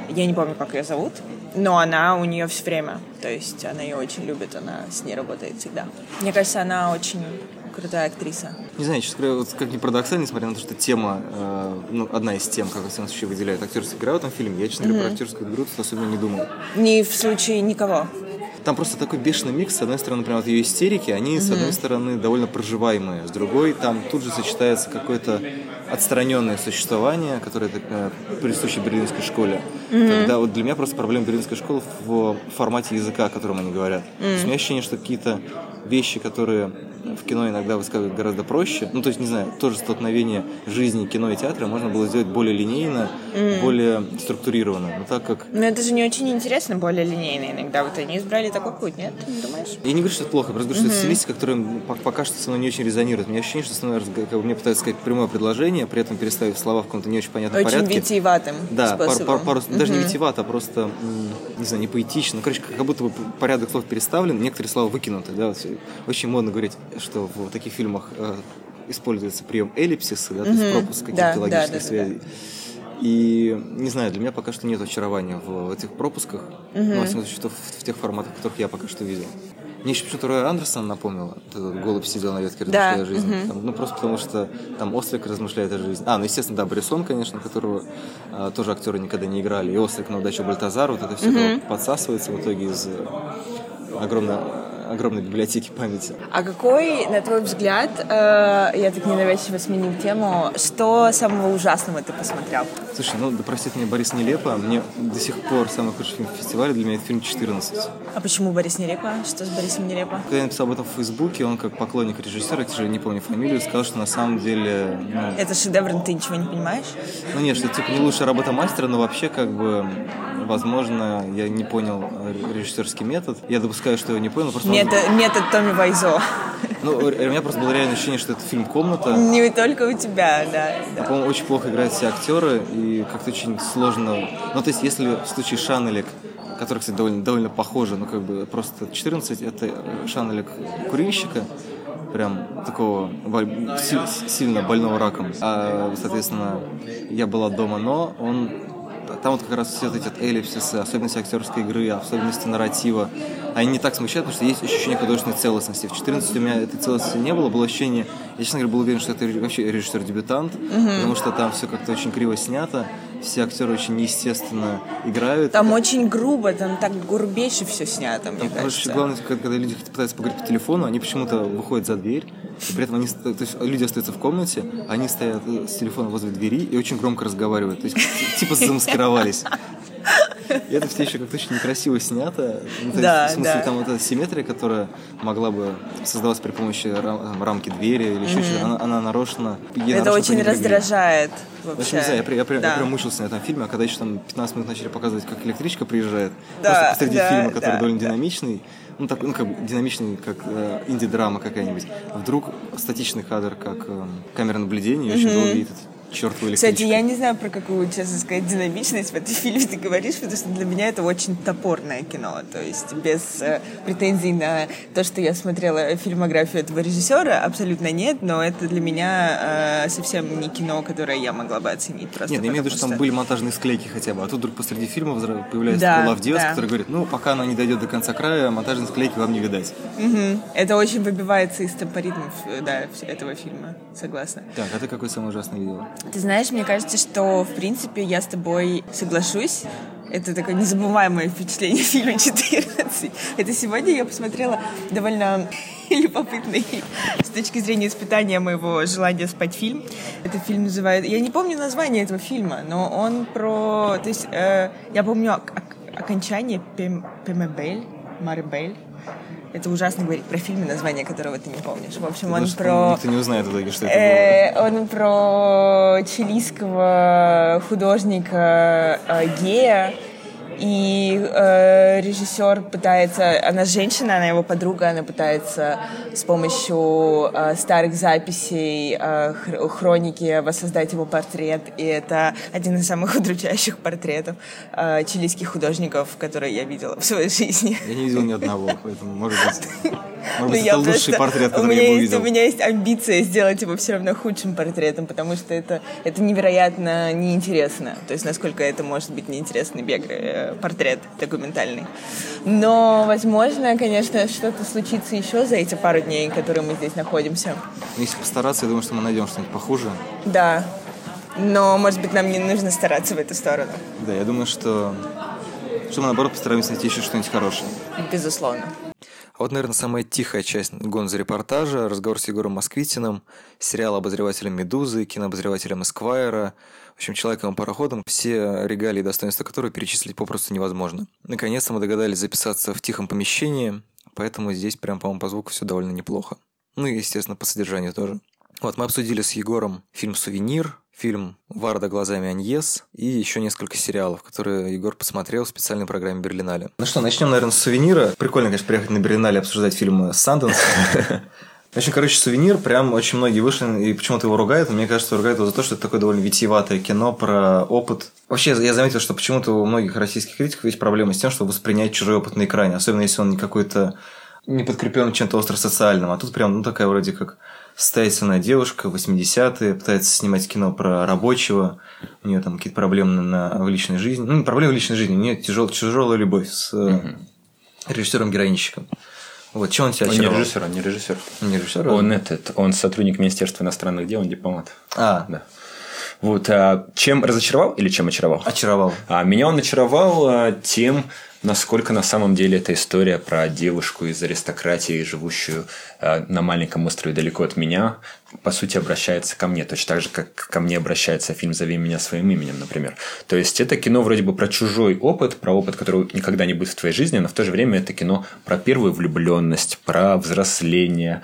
S3: я не помню, как ее зовут, но она у нее все время. То есть она ее очень любит, она с ней работает всегда. Мне кажется, она очень крутая актриса.
S1: Не знаю, честно говоря, вот как ни парадоксально, несмотря на то, что тема, э, ну, одна из тем, как в всяком случае выделяет актерскую игру в этом фильме, я, честно mm-hmm. говоря, про актерскую игру особенно не думал.
S3: Ни в случае никого.
S1: Там просто такой бешеный микс. С одной стороны, прям вот ее истерики, они, mm-hmm. с одной стороны, довольно проживаемые. С другой, там тут же сочетается какое-то отстраненное существование, которое э, присуще берлинской школе. Mm-hmm. Когда вот для меня просто проблема берлинской школы в формате языка, о котором они говорят. Mm-hmm. То есть у меня ощущение, что какие-то вещи, которые в кино иногда высказывают гораздо проще. Ну, то есть, не знаю, тоже столкновение жизни кино и театра можно было сделать более линейно, mm. более структурированно. Но так как...
S3: Но это же не очень интересно, более линейно иногда. Вот они избрали такой путь, нет? Не думаешь?
S1: Я не говорю, что это плохо, я просто говорю, mm-hmm. что это стилистика, которая пока что со мной не очень резонирует. У меня ощущение, что со мной как бы, мне пытаются сказать прямое предложение, при этом переставив слова в каком-то не очень понятном
S3: очень
S1: порядке.
S3: Очень витиеватым
S1: Да, пар, пар, пару, mm-hmm. даже не витиевато, а просто, не знаю, не поэтично. Ну, короче, как будто бы порядок слов переставлен, некоторые слова выкинуты. Да? Очень модно говорить, что в таких фильмах э, используется прием эллипсиса, да, mm-hmm. то есть пропуск каких-то да, логических да, да, связей. Да. И не знаю, для меня пока что нет очарования в, этих пропусках, mm-hmm. ну, во всяком случае, в, в тех форматах, которых я пока что видел. Мне еще почему-то Рой Андерсон напомнила. Этот голубь сидел на ветке, размышляя да. о жизни. Mm-hmm. Там, ну, просто потому что там Ослик размышляет о жизни. А, ну, естественно, да, Брисон, конечно, которого а, тоже актеры никогда не играли. И Ослик на удачу Бальтазар. Вот это все mm-hmm. подсасывается в итоге из э, огромного огромной библиотеки памяти.
S3: А какой, на твой взгляд, э, я так ненавязчиво сменил тему, что самого ужасного ты посмотрел?
S1: Слушай, ну да простит меня Борис Нелепо, мне до сих пор самый худший фильм фестиваля для меня это фильм «14».
S3: А почему Борис Нелепо? Что с Борисом Нелепо?
S1: Когда я написал об этом в Фейсбуке, он как поклонник режиссера, я, к сожалению, не помню фамилию, сказал, что на самом деле... Ну,
S3: Это шедевр, ты ничего не понимаешь?
S1: ну нет, что типа не лучшая работа мастера, но вообще как бы возможно, я не понял режиссерский метод. Я допускаю, что я не понял. Просто
S3: Метод, метод Томми Вайзо.
S1: Ну, у меня просто было реально ощущение, что это фильм «Комната».
S3: Не только у тебя, да. да.
S1: А, по-моему, очень плохо играют все актеры, и как-то очень сложно... Ну, то есть, если в случае Шанелек, который, кстати, довольно, довольно похоже, ну, как бы просто 14, это Шанелек курильщика, прям такого сильно больного раком. А, соответственно, я была дома, но он там вот как раз все эти эллипсисы, особенности актерской игры, особенности нарратива, они не так смущают, потому что есть ощущение художественной целостности. В 14 у меня этой целостности не было, было ощущение, я, честно говоря, был уверен, что это вообще режиссер-дебютант, угу. потому что там все как-то очень криво снято, все актеры очень неестественно играют.
S3: Там очень грубо, там так грубейше все снято, мне там, кажется.
S1: Главное, когда люди пытаются поговорить по телефону, они почему-то выходят за дверь, и при этом они, то есть люди остаются в комнате, они стоят э, с телефоном возле двери и очень громко разговаривают. То есть (laughs) типа замаскировались. И это все еще как-то очень некрасиво снято. Ну,
S3: да,
S1: в смысле,
S3: да.
S1: там вот эта симметрия, которая могла бы создаваться при помощи рам- рамки двери или еще mm-hmm. чего-то, она, она нарочно...
S3: Это очень раздражает вообще.
S1: В общем, не знаю, я, я, я, да. я прям мучился на этом фильме, а когда еще там 15 минут начали показывать, как электричка приезжает,
S3: да,
S1: просто посреди
S3: да,
S1: фильма, который
S3: да,
S1: довольно
S3: да.
S1: динамичный, ну, так, ну, как динамичный, как э, инди-драма какая-нибудь. Вдруг статичный кадр, как э, камера наблюдения, и очень долго видит чертову электричку.
S3: Кстати, я не знаю, про какую, честно сказать, динамичность в этом (laughs) фильме ты говоришь, потому что для меня это очень топорное кино. То есть без э, претензий на то, что я смотрела фильмографию этого режиссера, абсолютно нет, но это для меня э, совсем не кино, которое я могла бы оценить. Просто
S1: нет, я имею в виду, что там были монтажные склейки хотя бы, а тут вдруг посреди фильма появляется
S3: да,
S1: такой лавдец,
S3: да.
S1: который говорит, ну, пока она не дойдет до конца края, монтажные склейки вам не видать.
S3: Угу. Это очень выбивается из темпоритмов да, этого фильма, согласна.
S1: Так, а ты какой самый ужасный видела?
S3: Ты знаешь, мне кажется, что, в принципе, я с тобой соглашусь. Это такое незабываемое впечатление (laughs) фильма «14». Это сегодня я посмотрела довольно (laughs) любопытный с точки зрения испытания моего желания спать фильм. Этот фильм называют... Я не помню название этого фильма, но он про... То есть э, я помню ок- окончание Пем... Пемебель, Марибель. Это ужасно говорить про фильм, название которого ты не помнишь. В общем, он про...
S1: Никто не узнает в итоге, что это
S3: э, Он про чилийского художника э, гея, и э, режиссер пытается, она женщина, она его подруга, она пытается с помощью э, старых записей э, хроники воссоздать его портрет, и это один из самых (laughs) удручающих портретов э, чилийских художников, которые я видела в своей жизни.
S1: Я не видел ни одного, поэтому, может быть, (laughs) может быть
S3: Ну,
S1: это лучший портрет, который я увидел.
S3: У меня есть амбиция сделать его все равно худшим портретом, потому что это, невероятно неинтересно. То есть, насколько это может быть неинтересный бег, э, портрет документальный. Но, возможно, конечно, что-то случится еще за эти пару дней, которые мы здесь находимся.
S1: Если постараться, я думаю, что мы найдем что-нибудь похуже.
S3: Да. Но, может быть, нам не нужно стараться в эту сторону.
S1: Да, я думаю, что, что мы, наоборот, постараемся найти еще что-нибудь хорошее.
S3: Безусловно.
S1: А вот, наверное, самая тихая часть Гонза-репортажа, разговор с Егором Москвитиным, сериал обозревателем «Медузы», кинообозревателем «Эсквайра», в общем, человеком-пароходом, все регалии и достоинства которого перечислить попросту невозможно. Наконец-то мы догадались записаться в тихом помещении, поэтому здесь прям, по-моему, по звуку все довольно неплохо. Ну и, естественно, по содержанию тоже. Вот, мы обсудили с Егором фильм «Сувенир», фильм «Варда глазами Аньес» и еще несколько сериалов, которые Егор посмотрел в специальной программе Берлинале. Ну что, начнем, наверное, с «Сувенира». Прикольно, конечно, приехать на Берлинале обсуждать фильм «Санденс». (laughs) В общем, короче, «Сувенир», прям очень многие вышли, и почему-то его ругают. Мне кажется, ругают его за то, что это такое довольно витиеватое кино про опыт. Вообще, я заметил, что почему-то у многих российских критиков есть проблемы с тем, чтобы воспринять чужой опыт на экране, особенно если он не какой-то не подкреплен чем-то остросоциальным. А тут прям, ну, такая вроде как состоятельная девушка, 80-е, пытается снимать кино про рабочего, у нее там какие-то проблемы на, в личной жизни. Ну, не проблемы в личной жизни, у нее тяжел, тяжелая любовь с э, режиссером-героинщиком. Вот, что он тебя
S4: Он не режиссер, он не режиссер.
S1: Не режиссер?
S4: Он этот, он сотрудник Министерства иностранных дел, он дипломат.
S1: А,
S4: Да. Вот, а чем разочаровал или чем очаровал?
S1: Очаровал.
S4: А меня он очаровал а, тем, насколько на самом деле эта история про девушку из аристократии, живущую э, на маленьком острове далеко от меня, по сути, обращается ко мне, точно так же, как ко мне обращается фильм «Зови меня своим именем», например. То есть, это кино вроде бы про чужой опыт, про опыт, который никогда не будет в твоей жизни, но в то же время это кино про первую влюбленность, про взросление,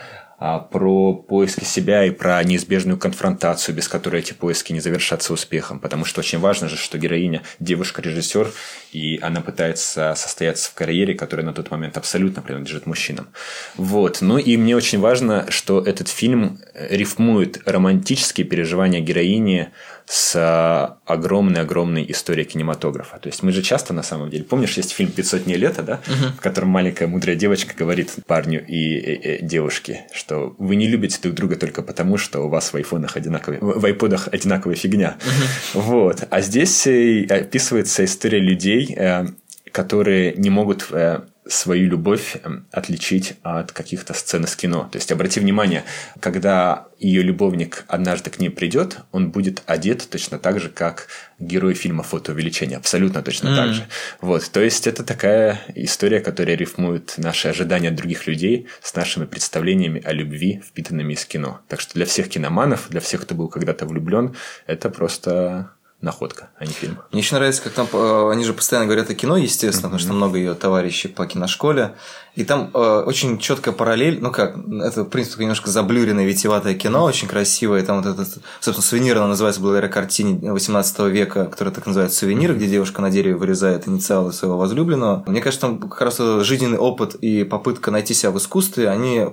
S4: про поиски себя и про неизбежную конфронтацию, без которой эти поиски не завершатся успехом. Потому что очень важно же, что героиня девушка-режиссер, и она пытается состояться в карьере, которая на тот момент абсолютно принадлежит мужчинам. Вот. Ну и мне очень важно, что этот фильм рифмует романтические переживания героини с огромной-огромной историей кинематографа. То есть мы же часто на самом деле... Помнишь, есть фильм «500 дней лета», да? Угу. В котором маленькая мудрая девочка говорит парню и, и, и девушке, что вы не любите друг друга только потому, что у вас в айфонах одинаковые... В айподах одинаковая фигня. Угу. Вот. А здесь э, описывается история людей, э, которые не могут э, свою любовь эм, отличить от каких-то сцен из кино. То есть, обрати внимание, когда ее любовник однажды к ней придет, он будет одет точно так же, как герой фильма «Фотоувеличение». Абсолютно точно mm. так же. Вот, то есть, это такая история, которая рифмует наши ожидания от других людей с нашими представлениями о любви, впитанными из кино. Так что для всех киноманов, для всех, кто был когда-то влюблен, это просто находка, а не фильм.
S1: Мне еще нравится, как там э, они же постоянно говорят о кино, естественно, mm-hmm. потому что много ее товарищей по киношколе. И там э, очень четкая параллель, ну как, это, в принципе, немножко заблюренное, витиеватое кино, очень красивое. Там вот этот, собственно, сувенир, оно называется благодаря картине 18 века, которая так называется «Сувенир», где девушка на дереве вырезает инициалы своего возлюбленного. Мне кажется, там как раз жизненный опыт и попытка найти себя в искусстве, они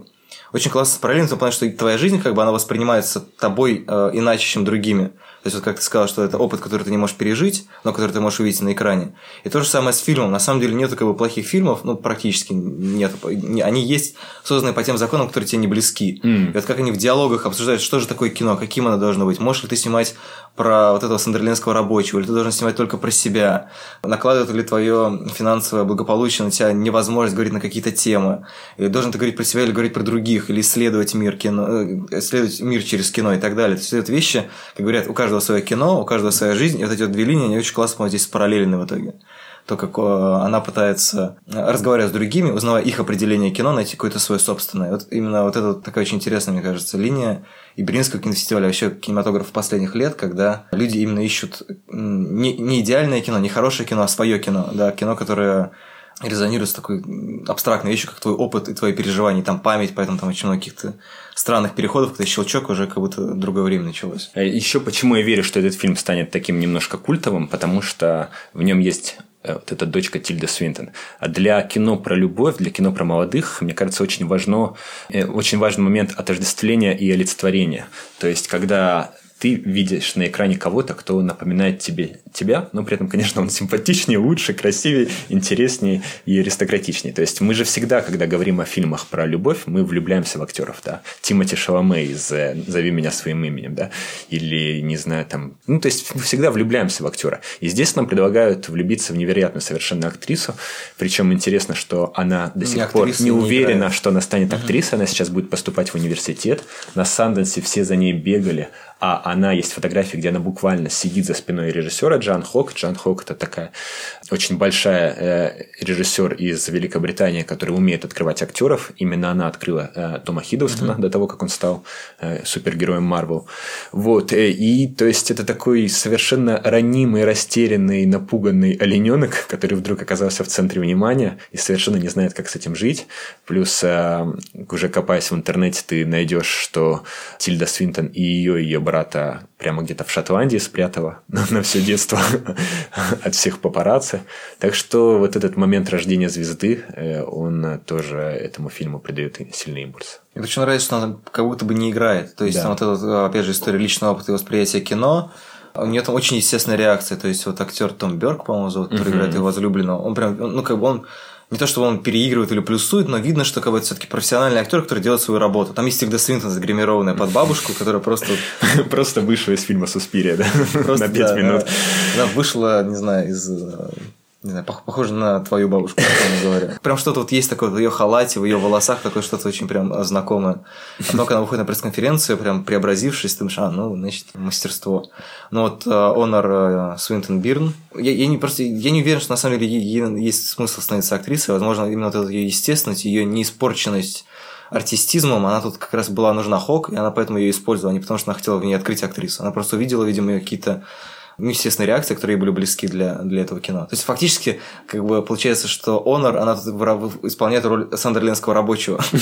S1: очень классно параллельно, плане, что твоя жизнь, как бы, она воспринимается тобой э, иначе, чем другими. То есть, вот как ты сказал, что это опыт, который ты не можешь пережить, но который ты можешь увидеть на экране. И то же самое с фильмом. На самом деле нету как бы плохих фильмов, ну, практически нет. Они есть созданы по тем законам, которые тебе не близки. Mm. И вот как они в диалогах обсуждают, что же такое кино, каким оно должно быть. Можешь ли ты снимать про вот этого сандерлинского рабочего, или ты должен снимать только про себя. Накладывает ли твое финансовое благополучие на тебя невозможность говорить на какие-то темы. Или должен ты говорить про себя или говорить про других, или исследовать мир, кино, э, исследовать мир через кино и так далее. То есть, это вещи, как говорят, у каждого свое кино, у каждого своя жизнь, и вот эти вот две линии, они очень классно здесь параллельны в итоге. То, как э, она пытается, э, разговаривая с другими, узнавая их определение кино, найти какое-то свое собственное. Вот именно вот это вот такая очень интересная, мне кажется, линия и Берлинского кинофестиваля, вообще кинематограф последних лет, когда люди именно ищут не, не идеальное кино, не хорошее кино, а свое кино, да, кино, которое резонирует с такой абстрактной вещью, как твой опыт и твои переживания, и там память, поэтому там очень много каких-то странных переходов, когда щелчок уже как будто другое время началось.
S4: А Еще почему я верю, что этот фильм станет таким немножко культовым, потому что в нем есть э, вот эта дочка Тильда Свинтон. А для кино про любовь, для кино про молодых, мне кажется, очень важно, э, очень важный момент отождествления и олицетворения. То есть, когда ты видишь на экране кого-то, кто напоминает тебе тебя, но при этом, конечно, он симпатичнее, лучше, красивее, интереснее и аристократичнее. То есть мы же всегда, когда говорим о фильмах про любовь, мы влюбляемся в актеров, да. Тимоти Шаломе из э, «Зови меня своим именем», да, или, не знаю, там... Ну, то есть мы всегда влюбляемся в актера. И здесь нам предлагают влюбиться в невероятную совершенно актрису, причем интересно, что она до сих не пор не уверена, не что она станет актрисой, uh-huh. она сейчас будет поступать в университет, на Санденсе все за ней бегали, а она есть фотография, где она буквально сидит за спиной режиссера Джан Хок. Джан Хок это такая очень большая э, режиссер из Великобритании, который умеет открывать актеров. Именно она открыла э, Тома Хиддлстона mm-hmm. до того, как он стал э, супергероем Марвел. Вот. Э, и то есть это такой совершенно ранимый, растерянный, напуганный олененок, который вдруг оказался в центре внимания и совершенно не знает, как с этим жить. Плюс, э, уже копаясь в интернете, ты найдешь, что Тильда Свинтон и ее, ее брата прямо где-то в Шотландии спрятала (laughs) на, все детство (laughs) от всех папарацци. Так что вот этот момент рождения звезды, э, он тоже этому фильму придает сильный импульс.
S1: Мне очень нравится, что она как будто бы не играет. То есть, да. там вот эта, опять же, история личного опыта и восприятия кино, у нее там очень естественная реакция. То есть, вот актер Том Берг, по-моему, зовут, который играет его возлюбленного, он прям, ну, как бы он не то, что он переигрывает или плюсует, но видно, что как бы, все-таки профессиональный актер, который делает свою работу. Там есть всегда Свинтон загримированная под бабушку, которая просто... (laughs)
S4: Просто вышла из фильма «Суспирия», да? (laughs) На пять минут.
S1: Она вышла, не знаю, из э, не знаю, похоже на твою бабушку, говоря. (laughs) Прям что-то вот есть такое в ее халате, в ее волосах, такое что-то очень прям знакомое. А потом, когда она выходит на пресс-конференцию, прям преобразившись, ты думаешь, а, ну, значит, мастерство. Ну вот Онор Свинтон Бирн, я, я не просто, я не уверен, что на самом деле ей есть смысл становиться актрисой, возможно, именно вот эта ее естественность, ее неиспорченность артистизмом, она тут как раз была нужна Хок, и она поэтому ее использовала, а не потому что она хотела в ней открыть актрису. Она просто увидела, видимо, какие-то ну, естественно, реакции, которые были близки для, для этого кино. То есть, фактически, как бы получается, что Онор, она тут исполняет роль Сандерленского рабочего. (laughs)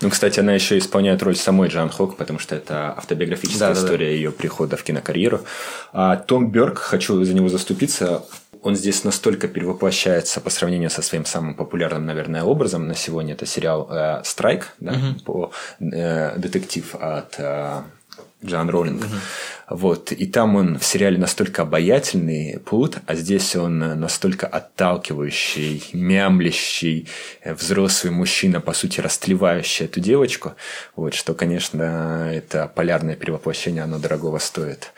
S4: Ну, кстати, она еще исполняет роль самой Джан Хок, потому что это автобиографическая история ее прихода в кинокарьеру. А Том Берг, хочу за него заступиться, он здесь настолько перевоплощается по сравнению со своим самым популярным, наверное, образом на сегодня. Это сериал э, «Страйк», да, угу. по э, детектив от э, Джан Роллинг. Угу. Вот. И там он в сериале настолько обаятельный плут, а здесь он настолько отталкивающий, мямлящий, э, взрослый мужчина, по сути, растлевающий эту девочку. Вот, что, конечно, это полярное перевоплощение, оно дорогого стоит.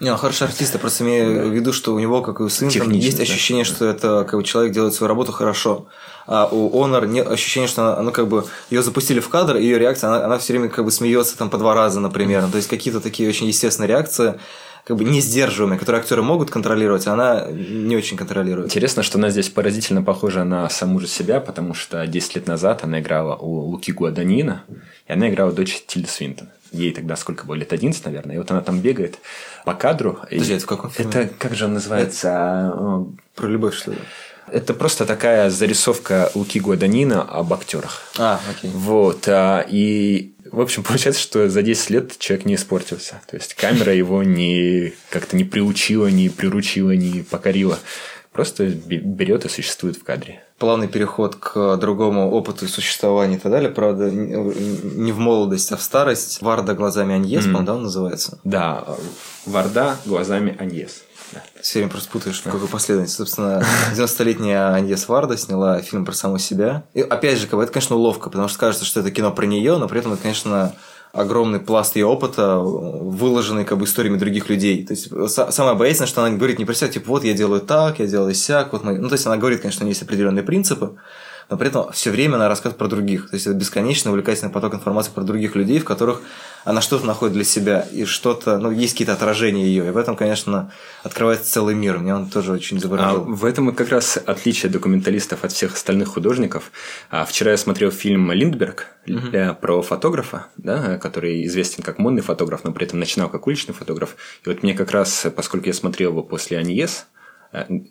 S1: Не, он хороший артист, я просто имею в виду, что у него, как и у сына, есть ощущение, да. что это как бы человек делает свою работу хорошо а у Honor нет ощущения, что она, ну, как бы, ее запустили в кадр, и ее реакция, она, она все время как бы смеется там по два раза, например. То есть какие-то такие очень естественные реакции как бы не сдерживаемые, которые актеры могут контролировать, а она не очень контролирует.
S4: Интересно, что она здесь поразительно похожа на саму же себя, потому что 10 лет назад она играла у Луки Гуаданина, и она играла дочь Тильды Свинтон. Ей тогда сколько было? Лет 11, наверное. И вот она там бегает по кадру.
S1: Подожди, это в каком фильме?
S4: Это, как же он называется? Это...
S1: Про любовь, что ли?
S4: Это просто такая зарисовка Луки Гуаданина об актерах.
S1: А, окей.
S4: Вот. А, и, в общем, (laughs) получается, что за 10 лет человек не испортился. То есть камера его не как-то не приучила, не приручила, не покорила. Просто берет и существует в кадре.
S1: Плавный переход к другому опыту существования и так далее. Правда, не в молодость, а в старость. Варда глазами Аньес, mm-hmm. да, он называется?
S4: Да, Варда глазами Аньес.
S1: Все время просто путаешь, в какой последовательности. Собственно, 90-летняя Аньес Варда сняла фильм про саму себя. И опять же, это, конечно, уловка, потому что кажется, что это кино про нее, но при этом это, конечно, огромный пласт ее опыта, выложенный как бы историями других людей. То есть самое боязное, что она говорит не про себя, типа, вот я делаю так, я делаю сяк, вот мы... Ну, то есть она говорит, конечно, есть определенные принципы, но при этом все время она рассказывает про других. То есть это бесконечно увлекательный поток информации про других людей, в которых она что-то находит для себя, и что-то, ну, есть какие-то отражения ее. И в этом, конечно, открывается целый мир. Мне он тоже очень заворожил.
S4: А в этом как раз отличие документалистов от всех остальных художников. А вчера я смотрел фильм Линдберг угу. про фотографа, да, который известен как модный фотограф, но при этом начинал как уличный фотограф. И вот мне как раз, поскольку я смотрел его после Аньес, Э,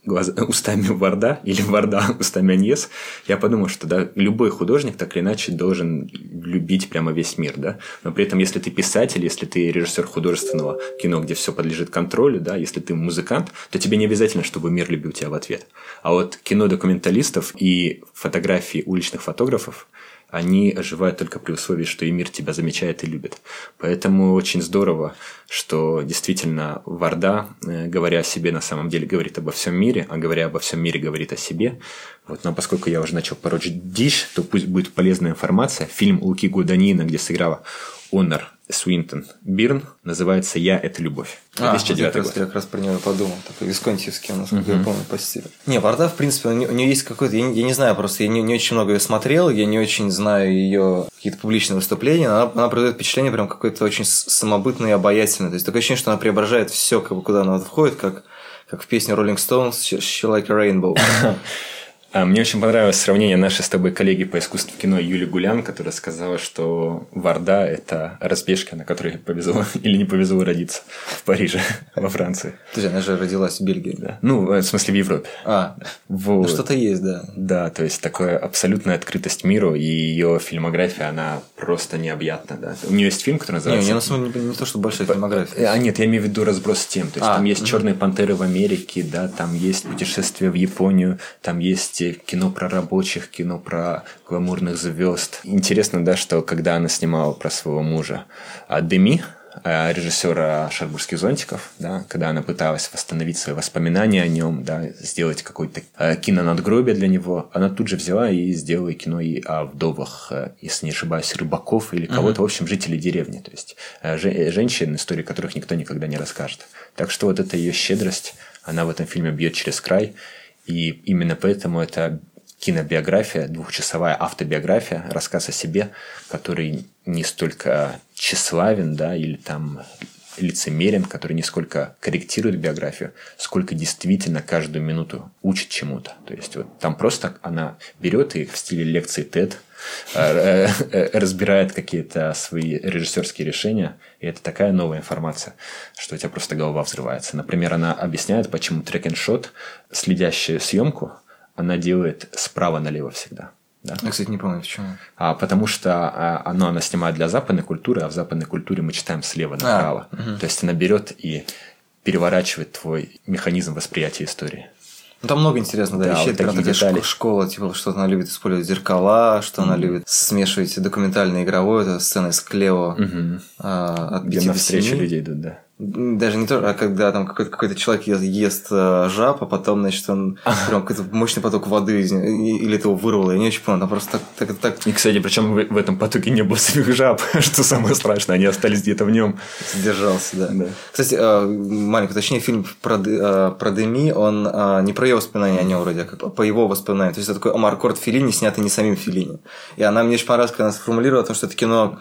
S4: глаз... (laughs) устами Варда или Варда (laughs) устами Аньес, я подумал, что да, любой художник так или иначе должен любить прямо весь мир, да, но при этом, если ты писатель, если ты режиссер художественного кино, где все подлежит контролю, да, если ты музыкант, то тебе не обязательно, чтобы мир любил тебя в ответ. А вот кино документалистов и фотографии уличных фотографов – они оживают только при условии, что и мир тебя замечает и любит. Поэтому очень здорово, что действительно Варда, э, говоря о себе, на самом деле говорит обо всем мире, а говоря обо всем мире, говорит о себе. Вот, но поскольку я уже начал порочь дичь, то пусть будет полезная информация. Фильм Луки Гуданина, где сыграла Онор Суинтон Бирн называется «Я – это любовь».
S1: 2009 а, вот год. Я как раз про него подумал. Такой висконтьевский, насколько uh-huh. я помню, по стилю. Не, Варда, в принципе, у нее, у нее есть какой-то... Я, я не знаю, просто я не, не очень много ее смотрел, я не очень знаю ее какие-то публичные выступления, но она, она производит впечатление прям какой-то очень самобытный и обаятельный. То есть такое ощущение, что она преображает все, как бы, куда она входит, как, как в песне Rolling Stones «She, she like a rainbow». (laughs)
S4: А, мне очень понравилось сравнение нашей с тобой коллеги по искусству кино Юли Гулян, которая сказала, что Варда – это разбежка, на которой повезло (laughs) или не повезло родиться в Париже, (laughs) во Франции.
S1: Подожди, она же родилась в Бельгии. Да.
S4: Ну, в смысле, в Европе.
S1: А, вот. ну что-то есть, да.
S4: Да, то есть такая абсолютная открытость миру, и ее фильмография, она просто необъятна. Да. У нее есть фильм, который называется...
S1: Не, у нее на самом деле не то, что большая фильмография.
S4: А нет, я имею в виду разброс тем. То есть а, там есть угу. «Черные пантеры в Америке», да, там есть «Путешествие в Японию», там есть кино про рабочих, кино про гламурных звезд. Интересно, да, что когда она снимала про своего мужа а, Деми, а, режиссера «Шарбургских зонтиков», да, когда она пыталась восстановить свои воспоминания о нем, да, сделать какое-то э, кинонадгробие для него, она тут же взяла и сделала кино и о вдовах, э, если не ошибаюсь, рыбаков или кого-то, uh-huh. в общем, жителей деревни, то есть э, женщин, истории которых никто никогда не расскажет. Так что вот эта ее щедрость, она в этом фильме бьет через край, И именно поэтому это кинобиография, двухчасовая автобиография, рассказ о себе, который не столько тщеславен, да, или там лицемерен, который не сколько корректирует биографию, сколько действительно каждую минуту учит чему-то. То есть вот там просто она берет и в стиле лекции TED разбирает какие-то свои режиссерские решения, и это такая новая информация, что у тебя просто голова взрывается. Например, она объясняет, почему трек-н-шот, следящую съемку, она делает справа налево всегда.
S1: Да? Я, кстати, не помню, почему.
S4: А, потому что а, оно она снимает для западной культуры, а в западной культуре мы читаем слева направо. А, угу. То есть она берет и переворачивает твой механизм восприятия истории.
S1: Ну, там много интересного, да, да вещей. Вот такие детали. школа, типа, что она любит использовать зеркала, что mm-hmm. она любит смешивать документальное и игровое, это сцена из Клео. Mm-hmm.
S4: А, от Где навстречу люди идут, да.
S1: Даже не то, а когда там какой-то, какой-то человек ест, ест э, жаб, а потом, значит, он (laughs) прям какой-то мощный поток воды из или это его вырвало, я не очень понял, там просто так, так, так...
S4: И, кстати, причем в, в этом потоке не было самих жаб, (laughs) что самое страшное, они остались где-то в нем.
S1: Сдержался, да. да. Кстати, э, маленький, точнее, фильм про, э, про Деми, он не про ее воспоминания о нем вроде, а как по его воспоминаниям. То есть это такой Омар Корт Филини, снятый не самим Филини. И она мне очень понравилась, когда она сформулировала, то, что это кино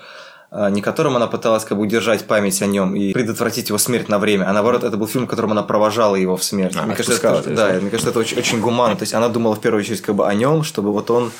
S1: не которым она пыталась как бы удержать память о нем и предотвратить его смерть на время, а наоборот, это был фильм, которым она провожала его в смерть. А, мне кажется, это, да, мне кажется, это очень, очень гуманно. То есть она думала в первую очередь как бы о нем, чтобы вот он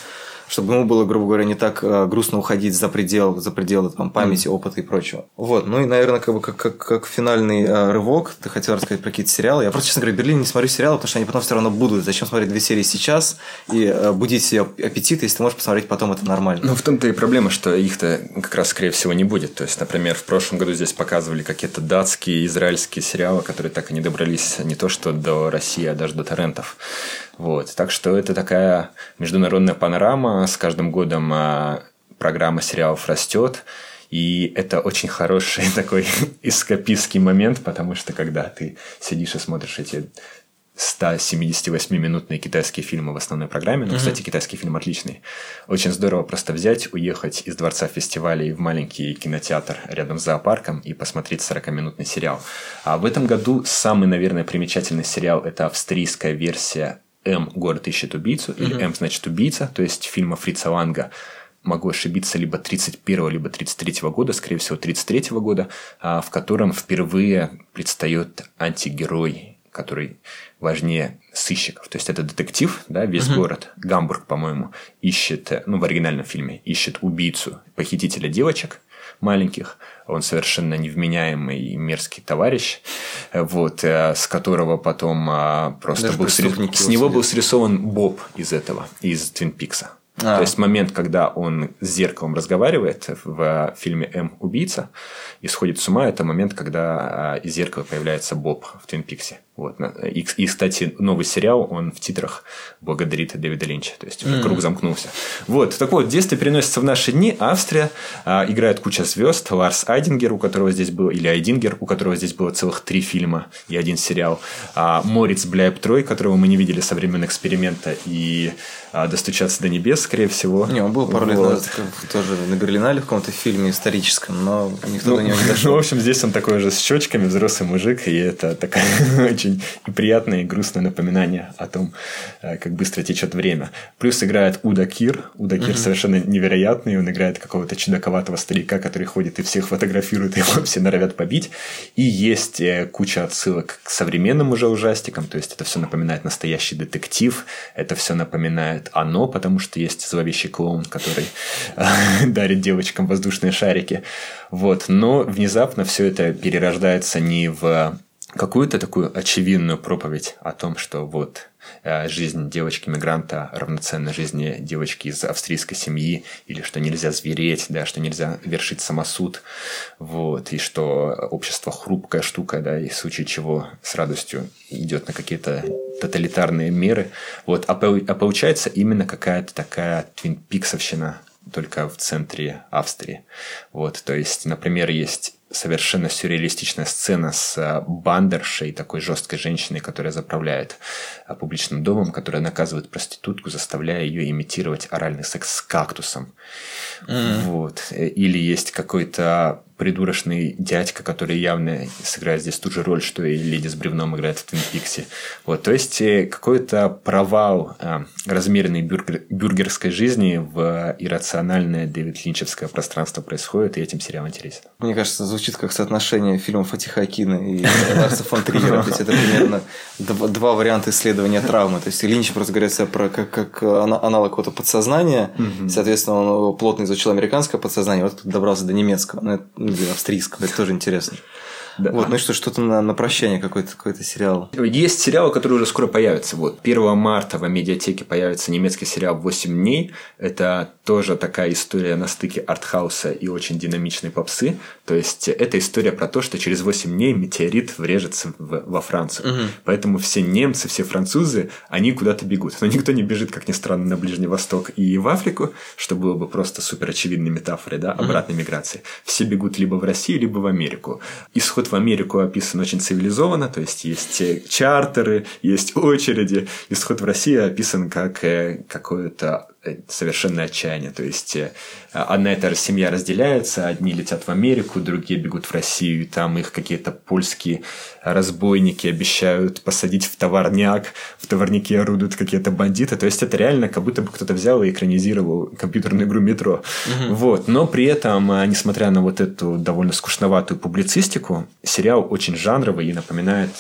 S1: чтобы ему было, грубо говоря, не так э, грустно уходить за предел, за пределы там, памяти, mm. опыта и прочего. Вот, ну и, наверное, как бы как, как, как финальный э, рывок, ты хотел рассказать про какие-то сериалы. Я просто, честно говоря, в Берлине не смотрю сериалы, потому что они потом все равно будут. Зачем смотреть две серии сейчас и э, будить себе аппетит, если ты можешь посмотреть потом, это нормально.
S4: Ну, в том-то и проблема, что их-то как раз, скорее всего, не будет. То есть, например, в прошлом году здесь показывали какие-то датские, израильские сериалы, которые так и не добрались не то что до России, а даже до торрентов. Вот. Так что это такая международная панорама. С каждым годом а, программа сериалов растет. И это очень хороший (laughs) такой эскапистский момент, потому что когда ты сидишь и смотришь эти 178-минутные китайские фильмы в основной программе. Ну, mm-hmm. кстати, китайский фильм отличный. Очень здорово просто взять, уехать из дворца фестивалей в маленький кинотеатр рядом с зоопарком и посмотреть 40-минутный сериал. А в этом году самый, наверное, примечательный сериал – это австрийская версия М город ищет убийцу, или М значит убийца, то есть фильма Фрица Ланга могу ошибиться, либо 31 либо 33 года, скорее всего, 33 года, а, в котором впервые предстает антигерой, который важнее сыщиков. То есть это детектив, да, весь uh-huh. город, Гамбург, по-моему, ищет, ну, в оригинальном фильме, ищет убийцу, похитителя девочек маленьких, он совершенно невменяемый и мерзкий товарищ, вот, э, с которого потом а, просто Даже был срис... с него был срисован Боб из этого, из Твин Пикса. А. То есть момент, когда он с зеркалом разговаривает в фильме М убийца и сходит с ума, это момент, когда а, из зеркала появляется Боб в Твин Пиксе. Вот. И, и, кстати, новый сериал, он в титрах благодарит Дэвида Линча. То есть, mm. круг замкнулся. Вот. Так вот, детство переносится в наши дни. Австрия. А, играет куча звезд. Ларс Айдингер, у которого здесь было, или Айдингер, у которого здесь было целых три фильма и один сериал. А, Мориц Бляйб Трой, которого мы не видели со времен эксперимента. И а, «Достучаться до небес», скорее всего.
S1: Не, он был пару вот. лет назад тоже на Берлинале в каком-то фильме историческом, но никто ну, до него не дошел.
S4: Ну, в общем, здесь он такой же с щечками, взрослый мужик, и это такая (laughs) очень и приятное, и грустное напоминание о том, э, как быстро течет время. Плюс играет Уда Кир. Уда Кир совершенно невероятный, он играет какого-то чудаковатого старика, который ходит и всех фотографирует, и (laughs) его все норовят побить. И есть э, куча отсылок к современным уже ужастикам, то есть это все напоминает настоящий детектив, это все напоминает оно, потому что есть зловещий клоун, который э, (laughs) дарит девочкам воздушные шарики. Вот. Но внезапно все это перерождается не в какую-то такую очевидную проповедь о том, что вот жизнь девочки-мигранта равноценна жизни девочки из австрийской семьи, или что нельзя звереть, да, что нельзя вершить самосуд, вот, и что общество хрупкая штука, да, и в случае чего с радостью идет на какие-то тоталитарные меры. Вот, а, а получается именно какая-то такая твинпиксовщина, только в центре Австрии. Вот, то есть, например, есть совершенно сюрреалистичная сцена с э, бандершей, такой жесткой женщиной, которая заправляет э, публичным домом, которая наказывает проститутку, заставляя ее имитировать оральный секс с кактусом. Mm. Вот. Или есть какой-то придурочный дядька, который явно сыграет здесь ту же роль, что и леди с бревном играет в Твин Пиксе. Вот, то есть э, какой-то провал э, размеренной бюргер, бюргерской жизни в иррациональное Дэвид Линчевское пространство происходит, и этим сериал интересен.
S1: Мне кажется, звучит как соотношение фильмов Фатиха Акина и Ларса фон Триера. То есть это примерно два, варианта исследования травмы. То есть Линч просто говорит про как, как аналог какого-то подсознания. Соответственно, он плотно изучил американское подсознание, вот добрался до немецкого. Это, ну, австрийского. Это тоже интересно. Да. Вот, ну что, что-то на, на прощание какой-то какой сериал.
S4: Есть сериалы, которые уже скоро появятся. Вот 1 марта в медиатеке появится немецкий сериал «8 дней». Это тоже такая история на стыке артхауса и очень динамичной попсы. То есть это история про то, что через 8 дней метеорит врежется в, во Францию. Угу. Поэтому все немцы, все французы, они куда-то бегут. Но никто не бежит, как ни странно, на Ближний Восток и в Африку, что было бы просто супер очевидной метафорой, да, обратной угу. миграции. Все бегут либо в Россию, либо в Америку. Исход Исход в Америку описан очень цивилизованно, то есть есть э, чартеры, есть очереди. Исход в Россию описан как э, какое-то Э, совершенное отчаяние. То есть э, одна и та же семья разделяется, одни летят в Америку, другие бегут в Россию, и там их какие-то польские разбойники обещают посадить в товарняк, в товарнике орудуют какие-то бандиты. То есть это реально как будто бы кто-то взял и экранизировал компьютерную игру метро. Угу. Вот. Но при этом, э, несмотря на вот эту довольно скучноватую публицистику, сериал очень жанровый и напоминает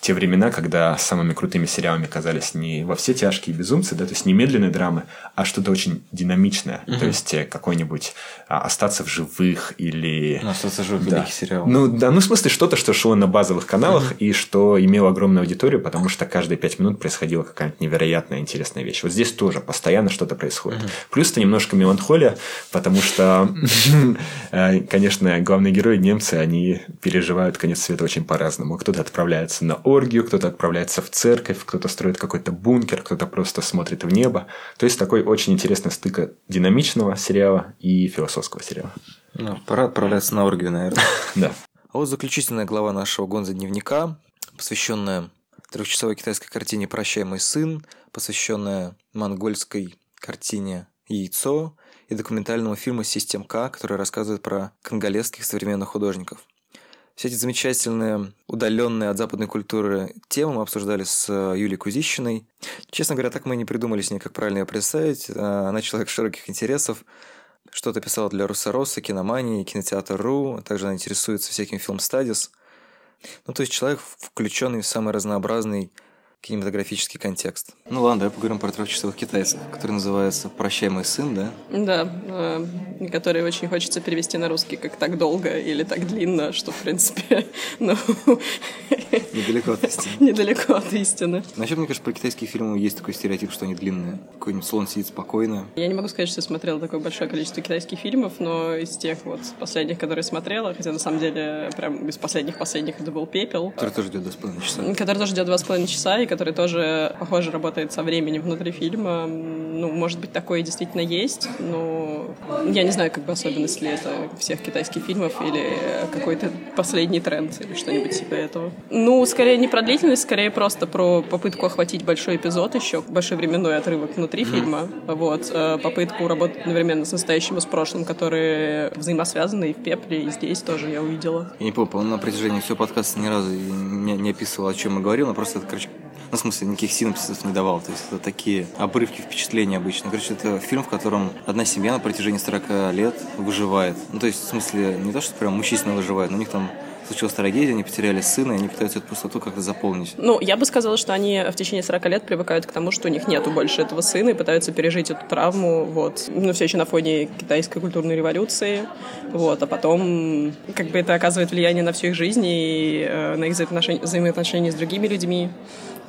S4: те времена, когда самыми крутыми сериалами казались не во все тяжкие безумцы, да, то есть не медленные драмы, а что-то очень динамичное. Угу. То есть э, какой-нибудь «Остаться в живых» или...
S1: Ну, «Остаться в живых» да. сериал.
S4: Ну, да, ну, в смысле, что-то, что шло на базовых каналах угу. и что имело огромную аудиторию, потому что каждые пять минут происходила какая-нибудь невероятная интересная вещь. Вот здесь тоже постоянно что-то происходит. Угу. Плюс это немножко меланхолия, потому что, (laughs) э, конечно, главные герои немцы, они переживают конец света очень по-разному. Кто-то отправляется на оргию, кто-то отправляется в церковь, кто-то строит какой-то бункер, кто-то просто смотрит в небо. То есть такой очень интересный стык динамичного сериала и философского сериала.
S1: Ну, пора отправляться на оргию, наверное. (laughs)
S4: Да.
S1: А вот заключительная глава нашего гонза дневника, посвященная трехчасовой китайской картине «Прощай, мой сын», посвященная монгольской картине «Яйцо» и документальному фильму «Систем К», который рассказывает про конголезских современных художников – все эти замечательные, удаленные от западной культуры темы мы обсуждали с э, Юлией Кузищиной. Честно говоря, так мы не придумали с ней, как правильно ее представить. Э, она человек широких интересов, что-то писала для Руссороса, Киномании, Кинотеатр.ру, также она интересуется всяким фильм-стадис. Ну, то есть человек, включенный в самый разнообразный кинематографический контекст. Ну ладно, давай поговорим про трехчасовых китайцев, который называется «Прощай, мой сын», да?
S5: Да, э, который очень хочется перевести на русский как «так долго» или «так длинно», что, в принципе, (laughs) ну... (laughs)
S1: Недалеко от истины.
S5: Недалеко от истины.
S1: Вообще, мне кажется, про китайские фильмы есть такой стереотип, что они длинные. Какой-нибудь слон сидит спокойно.
S5: Я не могу сказать, что я смотрела такое большое количество китайских фильмов, но из тех вот последних, которые смотрела, хотя на самом деле прям из последних-последних это был «Пепел».
S1: Который тоже идет два с половиной часа.
S5: Который тоже идет два с половиной часа, и который тоже, похоже, работает со временем внутри фильма. Ну, может быть, такое действительно есть, но я не знаю, как бы особенность ли это всех китайских фильмов или какой-то последний тренд или что-нибудь типа этого. Ну, скорее не про длительность, скорее просто про попытку охватить большой эпизод еще, большой временной отрывок внутри mm-hmm. фильма. Вот. Э, попытку работать одновременно с настоящим и с прошлым, которые взаимосвязаны и в «Пепле», и здесь тоже я увидела.
S1: Я не помню, на протяжении всего подкаста ни разу не, не описывал, о чем мы говорим, но просто это, короче, ну, в смысле, никаких синапсисов не давал. То есть это такие обрывки впечатлений обычно. Короче, это фильм, в котором одна семья на протяжении 40 лет выживает. Ну, то есть, в смысле, не то, что прям мучительно выживает, но у них там случилась трагедия, они потеряли сына, и они пытаются эту пустоту как-то заполнить.
S5: Ну, я бы сказала, что они в течение 40 лет привыкают к тому, что у них нету больше этого сына, и пытаются пережить эту травму, вот. Ну, все еще на фоне китайской культурной революции, вот. А потом, как бы это оказывает влияние на всю их жизнь и э, на их взаимоотношения, взаимоотношения с другими людьми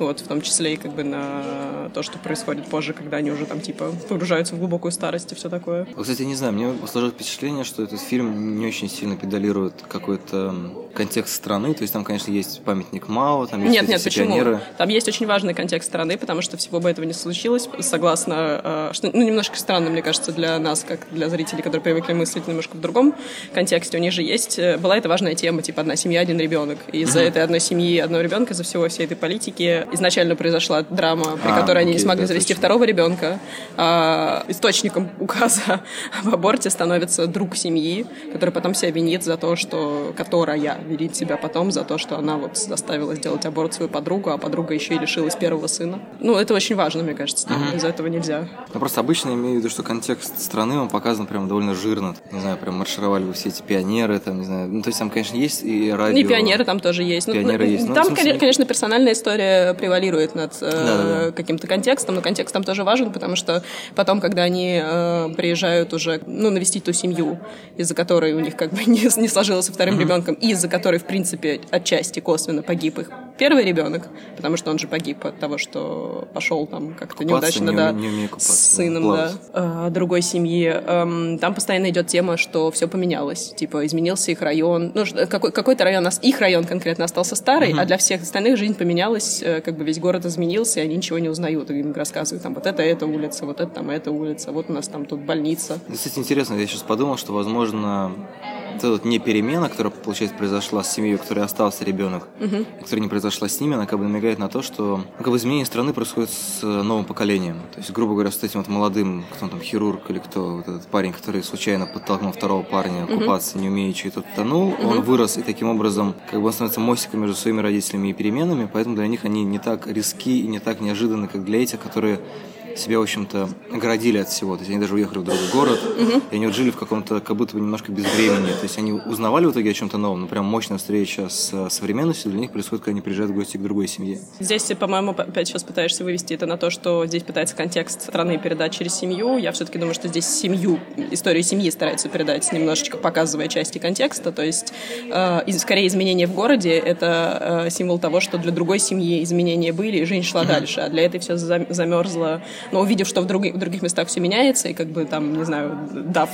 S5: вот, в том числе и как бы на то, что происходит позже, когда они уже там типа погружаются в глубокую старость и все такое.
S1: Кстати, не знаю, мне сложилось впечатление, что этот фильм не очень сильно педалирует какой-то контекст страны, то есть там, конечно, есть памятник Мао, там есть
S5: нет, нет, почему?
S1: пионеры.
S5: Там есть очень важный контекст страны, потому что всего бы этого не случилось, согласно, э, что, ну, немножко странно, мне кажется, для нас, как для зрителей, которые привыкли мыслить немножко в другом контексте. У них же есть, э, была эта важная тема, типа одна семья, один ребенок. И из-за этой одной семьи, одного ребенка, из-за всего всей этой политики изначально произошла драма, при
S1: А,
S5: которой они не смогли
S1: да,
S5: завести
S1: точно.
S5: второго ребенка. А источником указа (laughs) об аборте становится друг семьи, который потом себя винит за то, что... Которая винит себя потом за то, что она вот заставила сделать аборт свою подругу, а подруга еще и лишилась первого сына. Ну, это очень важно, мне кажется. там Без этого нельзя.
S1: Ну, просто обычно имею в виду, что контекст страны, он показан прям довольно жирно. Не знаю, прям маршировали все эти пионеры, там, не знаю. Ну, то есть там, конечно, есть и радио.
S5: Ну, и пионеры там тоже есть. Ну,
S1: Пионеры
S5: ну,
S1: есть. Ну,
S5: Там,
S1: в смысле-
S5: коне- конечно, персональная история превалирует над э, каким-то контекстом, но контекст там тоже важен, потому что потом, когда они э, приезжают уже, ну, навестить ту семью, из-за которой у них как бы (laughs) не, не сложилось со вторым ребенком, и из-за которой, в принципе, отчасти косвенно погиб их первый ребенок, потому что он же погиб от того, что пошел там как-то неудачно,
S1: не
S5: да,
S1: не купаться,
S5: с сыном, да,
S1: плавать.
S5: э, другой семьи. Эм, Там постоянно идет тема, что все поменялось. Типа, изменился их район. Ну, что- какой- какой-то район, их район конкретно остался старый, а для всех остальных жизнь поменялась, э, как бы весь город изменился, и они ничего не узнают. Им рассказывают, там, вот это эта улица, вот это там эта улица, вот у нас там тут больница.
S1: Кстати, интересно, я сейчас подумал, что, возможно, эта вот не перемена, которая, получается, произошла с семьей, у которой остался ребенок, и которая не произошла с ними, она как бы намекает на то, что ну, как бы изменение страны происходит с э, новым поколением. То есть, грубо говоря, с этим вот молодым, кто там, хирург или кто, вот этот парень, который случайно подтолкнул второго парня купаться, не умеючи, и тот тонул, он вырос, и таким образом как бы он становится мостиком между своими родителями и переменами, поэтому для них они не так риски и не так неожиданны, как для этих, которые себя, в общем-то, оградили от всего. То есть они даже уехали в другой город, и они вот жили в каком-то, как будто бы немножко без времени. То есть они узнавали в итоге о чем-то новом, но прям мощная встреча с современностью для них происходит, когда они приезжают в гости к другой семье.
S5: Здесь, по-моему, опять сейчас пытаешься вывести это на то, что здесь пытается контекст страны передать через семью. Я все-таки думаю, что здесь семью, историю семьи стараются передать, немножечко показывая части контекста. То есть, э, скорее, изменения в городе — это э, символ того, что для другой семьи изменения были, и жизнь шла дальше. А для этой все замерзло. Но увидев, что в, други- в других местах все меняется, и как бы там, не знаю, дав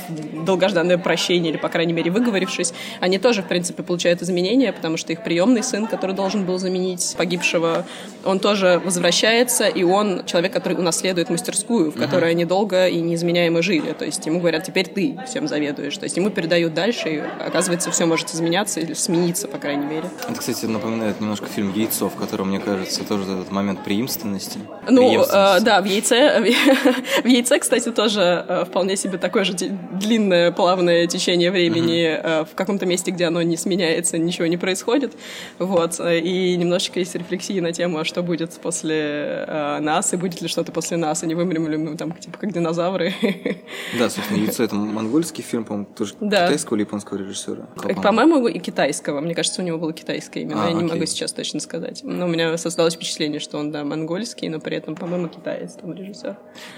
S5: долгожданное прощение или, по крайней мере, выговорившись, они тоже, в принципе, получают изменения, потому что их приемный сын, который должен был заменить погибшего, он тоже возвращается, и он человек, который унаследует мастерскую, в которой они долго и неизменяемо жили. То есть ему говорят, теперь ты всем заведуешь. То есть ему передают дальше, и оказывается, все может изменяться или смениться, по крайней мере.
S1: Это, кстати, напоминает немножко фильм «Яйцо», в котором, мне кажется, тоже этот момент преемственности.
S5: Ну, э, да, в яйце, в яйце, кстати, тоже э, вполне себе такое же длинное плавное течение времени э, в каком-то месте, где оно не сменяется, ничего не происходит. Вот. э, И немножечко есть рефлексии на тему, а что будет после нас, и будет ли что-то после нас, и не вымрем ли мы там, типа, как динозавры.
S1: Да, собственно, «Яйцо» — это монгольский фильм, по-моему, тоже
S5: Да.
S1: китайского или японского режиссера.
S5: По-моему, и китайского. Мне кажется, у него было китайское имя, но
S1: А,
S5: я не могу сейчас точно сказать. Но у меня создалось впечатление, что он, да, монгольский, но при этом, по-моему, китаец, там режиссер.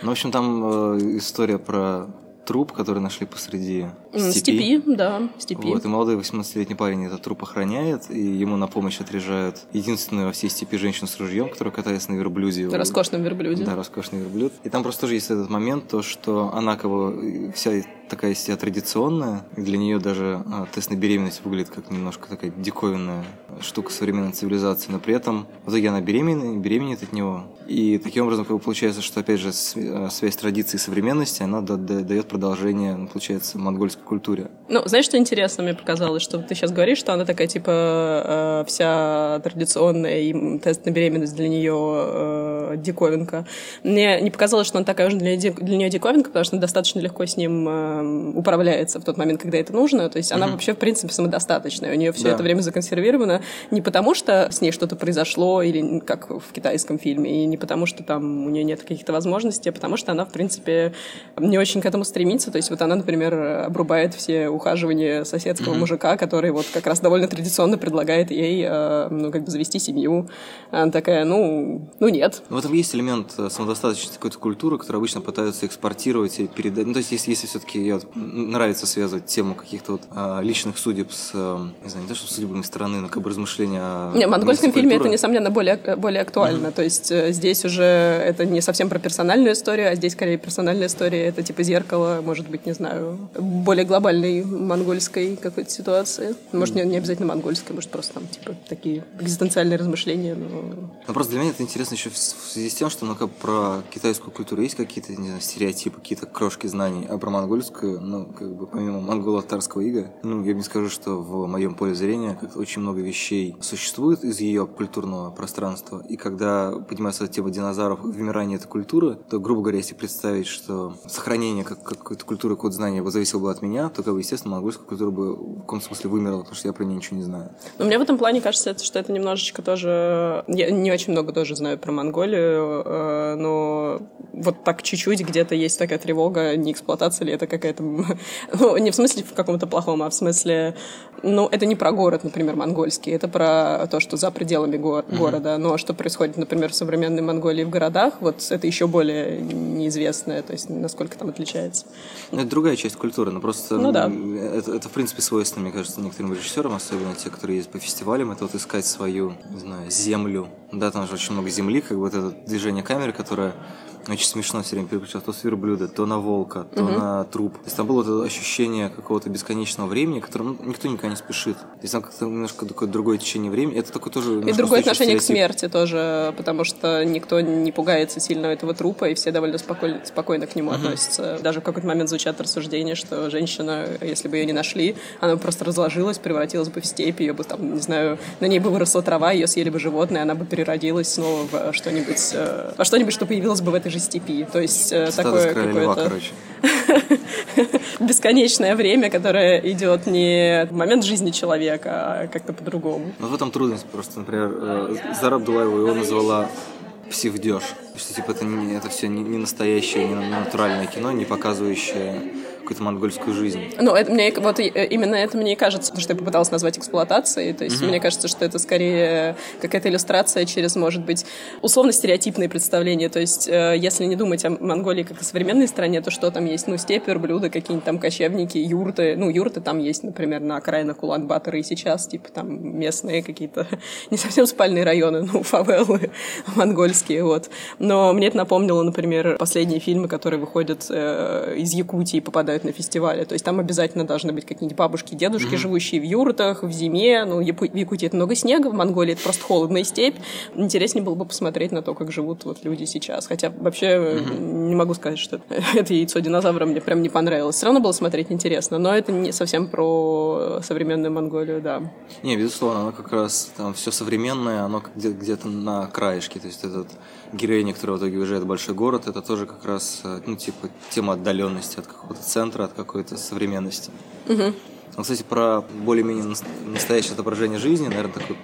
S1: Ну, в общем, там э, история про труп, который нашли посреди степи.
S5: Степи, да, степи.
S1: Вот, и молодой 18-летний парень этот труп охраняет, и ему на помощь отряжают единственную во всей степи женщину с ружьем, которая катается на верблюде.
S5: На роскошном верблюде.
S1: Да, роскошный верблюд. И там просто тоже есть этот момент, то, что она как бы вся такая себя традиционная, для нее даже а, тест на беременность выглядит как немножко такая диковинная штука современной цивилизации, но при этом в итоге она беременна, беременеет от него. И таким образом как бы получается, что опять же э, связь традиции и современности, она да- да- дает продолжение, ну, получается, монгольской культуре.
S5: Ну, знаешь, что интересно мне показалось, что ты сейчас говоришь, что она такая, типа, э, вся традиционная, и тест на беременность для нее э, диковинка. Мне не показалось, что она такая уже для, для нее диковинка, потому что она достаточно легко с ним э, управляется в тот момент, когда это нужно. То есть она вообще, в принципе, самодостаточная. У нее все
S1: Да.
S5: это время законсервировано не потому, что с ней что-то произошло, или как в китайском фильме, и не потому, что там у нее нет каких-то возможностей, а потому что она, в принципе, не очень к этому стремится. То есть вот она, например, обрубает все ухаживания соседского мужика, который вот как раз довольно традиционно предлагает ей, э, ну, как бы завести семью. Она такая, ну, ну нет.
S1: В этом есть элемент э, самодостаточности какой-то культуры, которую обычно пытаются экспортировать и передать. Ну, то есть, если, если все-таки нравится связывать тему каких-то вот а, личных судеб с, а, не знаю, не то, что судебной стороны, но как бы размышления о...
S5: Не, в монгольском фильме это, несомненно, более, более актуально. Mm-hmm. То есть здесь уже это не совсем про персональную историю, а здесь скорее персональная история. Это типа зеркало, может быть, не знаю, более глобальной монгольской какой-то ситуации. Может, не, не обязательно монгольской, может, просто там типа такие экзистенциальные размышления. Но...
S1: Ну, просто для меня это интересно еще в связи с тем, что ну, как про китайскую культуру есть какие-то, не знаю, стереотипы, какие-то крошки знаний, а про монгольскую, ну, как бы помимо монголо-татарского ига, ну, я не скажу, что в моем поле зрения как очень много вещей существует из ее культурного пространства, и когда поднимается тема динозавров и вымирания этой культуры, то, грубо говоря, если представить, что сохранение как, какой-то культуры, код знания бы зависело бы от меня, то, как бы, естественно, монгольская культура бы в каком смысле вымерла, потому что я про нее ничего не знаю.
S5: Но мне в этом плане кажется, что это немножечко тоже... Я не очень много тоже знаю про Монголию, э, но вот так чуть-чуть где-то есть такая тревога, не эксплуатация ли это какая-то... (laughs) Ну, не в смысле в каком-то плохом, а в смысле... Ну, это не про город, например, монгольский, это про то, что за пределами го- mm-hmm. города. Но что происходит, например, в современной Монголии в городах, вот это еще более неизвестное, то есть насколько там отличается.
S1: Ну, это другая часть культуры, но просто...
S5: Ну да.
S1: Это, это в принципе, свойственно, мне кажется, некоторым режиссерам, особенно те, которые есть по фестивалям, это вот искать свою, не знаю, землю. Да, там же очень много земли, как бы вот это движение камеры, которое очень смешно все время переключал то с верблюда, то на волка, то угу. на труп. То есть там было это ощущение какого-то бесконечного времени, которым ну, никто никогда не спешит. То есть там как-то немножко такое другое течение времени. Это такое тоже...
S5: И другое отношение к смерти тоже, потому что никто не пугается сильно этого трупа, и все довольно спокойно, спокойно к нему угу. относятся. Даже в какой-то момент звучат рассуждения, что женщина, если бы ее не нашли, она бы просто разложилась, превратилась бы в степь, ее бы там, не знаю, на ней бы выросла трава, ее съели бы животные, она бы переродилась снова в что-нибудь, э, во что-нибудь, что появилось бы в этой же степи. То есть э, такое какое-то... (laughs) бесконечное время, которое идет не в момент жизни человека, а как-то по-другому.
S1: Но в этом трудность просто, например, э, Зара Абдулаева его назвала психдеж. Что типа это, не, это все не, не настоящее, не натуральное кино, не показывающее какую-то монгольскую жизнь.
S5: Ну, это мне вот именно это мне и кажется, потому что я попыталась назвать эксплуатацией. То есть mm-hmm. мне кажется, что это скорее какая-то иллюстрация через, может быть, условно стереотипные представления. То есть, э, если не думать о Монголии как о современной стране, то что там есть? Ну, степь, верблюда, какие-нибудь там кочевники, юрты. Ну, юрты там есть, например, на окраинах Улан-Батора и сейчас, типа там местные какие-то (laughs) не совсем спальные районы, ну, фавелы (laughs) монгольские, вот. Но мне это напомнило, например, последние фильмы, которые выходят э, из Якутии и попадают бывают на фестивале. То есть там обязательно должны быть какие-нибудь бабушки, дедушки, mm-hmm. живущие в юртах, в зиме. Ну, в Якутии это много снега, в Монголии это просто холодная степь. Интереснее было бы посмотреть на то, как живут вот люди сейчас. Хотя вообще mm-hmm. не могу сказать, что (laughs) это яйцо динозавра мне прям не понравилось. Все равно было смотреть интересно, но это не совсем про современную Монголию, да.
S1: Не, безусловно, оно как раз там все современное, оно где-то на краешке. То есть этот героиня, которая в итоге уезжает в большой город, это тоже как раз, э, ну, типа, тема отдаленности от какого-то центра, от какой-то современности.
S5: Угу.
S1: Ну, кстати, про более-менее настоящее отображение жизни, наверное, такой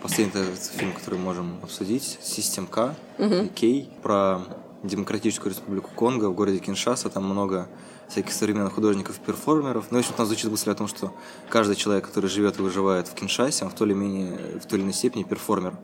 S1: последний фильм, который мы можем обсудить, «Систем К», угу. Кей, про Демократическую Республику Конго в городе Киншаса, там много всяких современных художников-перформеров. Ну, в общем, там звучит мысль о том, что каждый человек, который живет и выживает в Киншасе, он в той или, менее, в той или иной степени перформер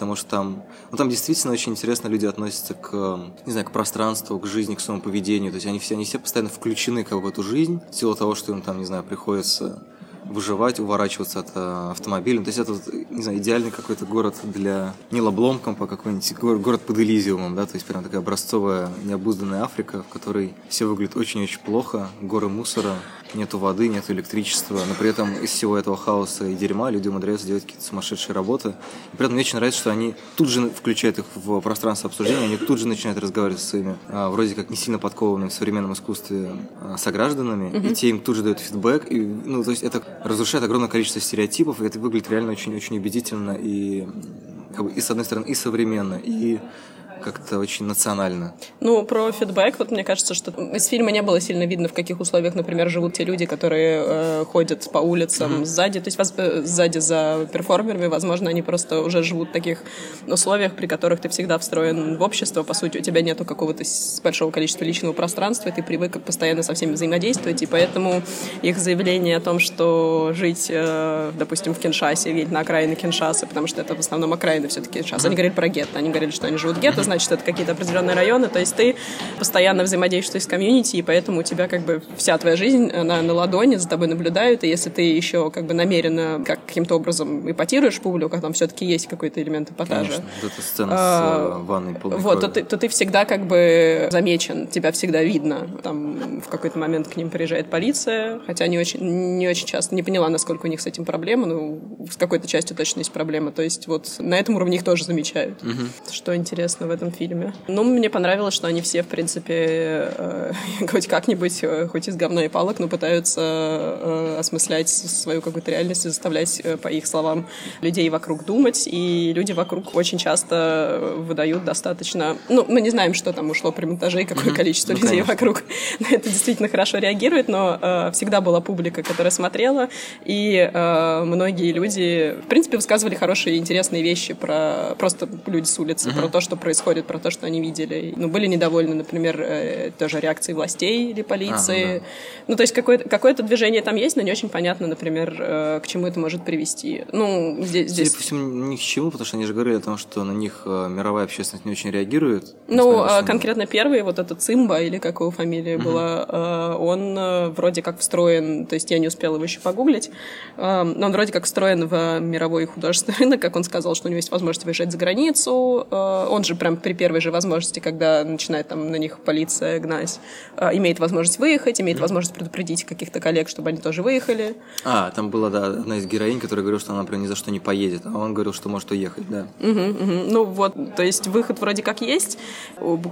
S1: потому что там, ну, там действительно очень интересно люди относятся к, не знаю, к пространству, к жизни, к своему поведению, то есть они все, они все постоянно включены как бы в эту жизнь, в силу того, что им там, не знаю, приходится выживать, уворачиваться от э, автомобиля. То есть это, не знаю, идеальный какой-то город для Нила Бломкомпа, какой-нибудь город под Элизиумом, да, то есть прям такая образцовая, необузданная Африка, в которой все выглядит очень-очень плохо, горы мусора, нету воды, нету электричества, но при этом из всего этого хаоса и дерьма люди умудряются делать какие-то сумасшедшие работы. И при этом мне очень нравится, что они тут же включают их в пространство обсуждения, они тут же начинают разговаривать со своими, а, вроде как не сильно подкованными в современном искусстве а, согражданами, mm-hmm. и те им тут же дают фидбэк, и, ну, то есть это разрушает огромное количество стереотипов, и это выглядит реально очень-очень убедительно и, как бы, и с одной стороны, и современно, и как-то очень национально.
S5: Ну, про фидбэк, вот мне кажется, что из фильма не было сильно видно, в каких условиях, например, живут те люди, которые э, ходят по улицам mm-hmm. сзади, то есть воз, э, сзади за перформерами, возможно, они просто уже живут в таких условиях, при которых ты всегда встроен в общество, по сути, у тебя нету какого-то большого количества личного пространства, и ты привык постоянно со всеми взаимодействовать, и поэтому их заявление о том, что жить, э, допустим, в Киншасе или на окраине Киншасы, потому что это в основном окраины все-таки Киншасы, mm-hmm. они говорили про гетто, они говорили, что они живут в гетто, значит, это какие-то определенные районы. То есть ты постоянно взаимодействуешь с комьюнити, и поэтому у тебя как бы вся твоя жизнь, она на ладони, за тобой наблюдают, и если ты еще как бы намеренно как каким-то образом эпатируешь публику, а там все-таки есть какой-то элемент эпатажа.
S1: Конечно, вот эта сцена а, с э, ванной
S5: Вот, то ты, то ты всегда как бы замечен, тебя всегда видно. Там в какой-то момент к ним приезжает полиция, хотя не очень, не очень часто, не поняла, насколько у них с этим проблема, но с какой-то частью точно есть проблема. То есть вот на этом уровне их тоже замечают. Угу. Что интересно в этом фильме. Ну, мне понравилось, что они все, в принципе, э, (laughs) хоть как-нибудь, э, хоть из говна и палок, но пытаются э, осмыслять свою какую-то реальность и заставлять, э, по их словам, людей вокруг думать. И люди вокруг очень часто выдают достаточно... Ну, мы не знаем, что там ушло при монтаже и какое mm-hmm. количество ну, людей конечно. вокруг (laughs) на это действительно хорошо реагирует, но э, всегда была публика, которая смотрела, и э, многие люди, в принципе, высказывали хорошие и интересные вещи про просто люди с улицы, mm-hmm. про то, что происходит, про то, что они видели. Ну, были недовольны, например, э, тоже реакцией властей или полиции. А, ну, да. ну, то есть какое-то, какое-то движение там есть, но не очень понятно, например, э, к чему это может привести. Ну, здесь... здесь...
S1: Судя по всему, ни к чему, потому что они же говорили о том, что на них э, мировая общественность не очень реагирует.
S5: Ну, а, конкретно первый, вот этот Цимба, или как его фамилия mm-hmm. была, он вроде как встроен, то есть я не успела его еще погуглить, но он вроде как встроен в мировой художественный рынок, как он сказал, что у него есть возможность выезжать за границу. Он же прям при первой же возможности, когда начинает там на них полиция гнать, имеет возможность выехать, имеет возможность предупредить каких-то коллег, чтобы они тоже выехали.
S1: А, там была, да, одна из героинь, которая говорила, что она, например, ни за что не поедет, а он говорил, что может уехать, да.
S5: Угу, угу. Ну вот, то есть выход вроде как есть.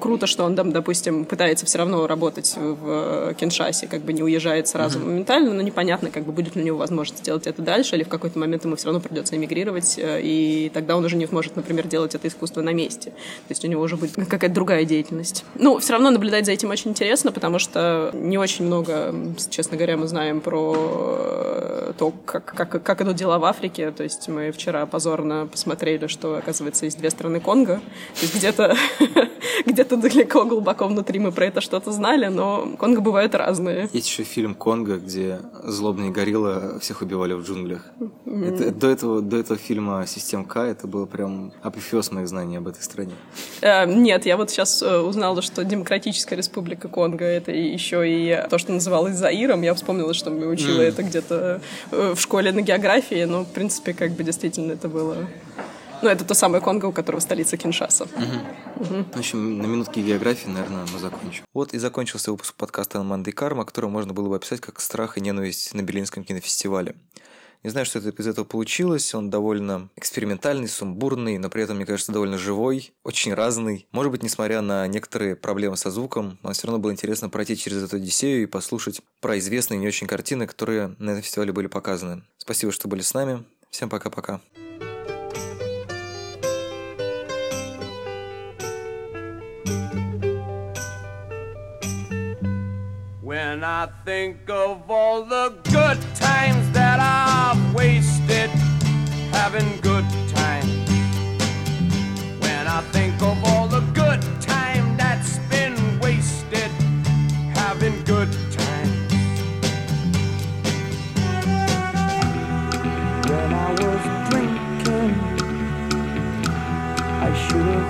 S5: Круто, что он там, допустим, пытается все равно работать в Киншасе, как бы не уезжает сразу угу. моментально, но непонятно, как бы будет ли у него возможность сделать это дальше, или в какой-то момент ему все равно придется эмигрировать, э, и тогда он уже не сможет, например, делать это искусство на месте. То есть у него уже будет какая-то другая деятельность. Ну, все равно наблюдать за этим очень интересно, потому что не очень много, честно говоря, мы знаем про э, то, как, как, как идут дела в Африке. То есть мы вчера позорно посмотрели, что, оказывается, есть две страны Конго. То есть где-то (laughs) где далеко, глубоко внутри мы про это что-то знали, но Конго бывают разные.
S1: Есть еще фильм «Конго», где злобные гориллы всех убивали в джунглях. Это, до, этого, до этого фильма «Систем К» это было прям апофеоз моих знаний об этой стране.
S5: Э, нет, я вот сейчас э, узнала, что Демократическая Республика Конго — это еще и то, что называлось Заиром. Я вспомнила, что мы учила mm. это где-то э, в школе на географии, но, в принципе, как бы действительно это было... Ну, это то самое Конго, у которого столица Киншаса. Угу.
S1: Угу. В общем, на минутке географии, наверное, мы закончим. Вот и закончился выпуск подкаста «Манды Карма», который можно было бы описать как «Страх и ненависть на Берлинском кинофестивале». Не знаю, что это из этого получилось. Он довольно экспериментальный, сумбурный, но при этом, мне кажется, довольно живой, очень разный. Может быть, несмотря на некоторые проблемы со звуком, но все равно было интересно пройти через эту Одиссею и послушать про известные не очень картины, которые на этом фестивале были показаны. Спасибо, что были с нами. Всем пока-пока. When I think of all the good times that I've wasted having good times. When I think of all the good time that's been wasted having good times. When I was drinking, I should have.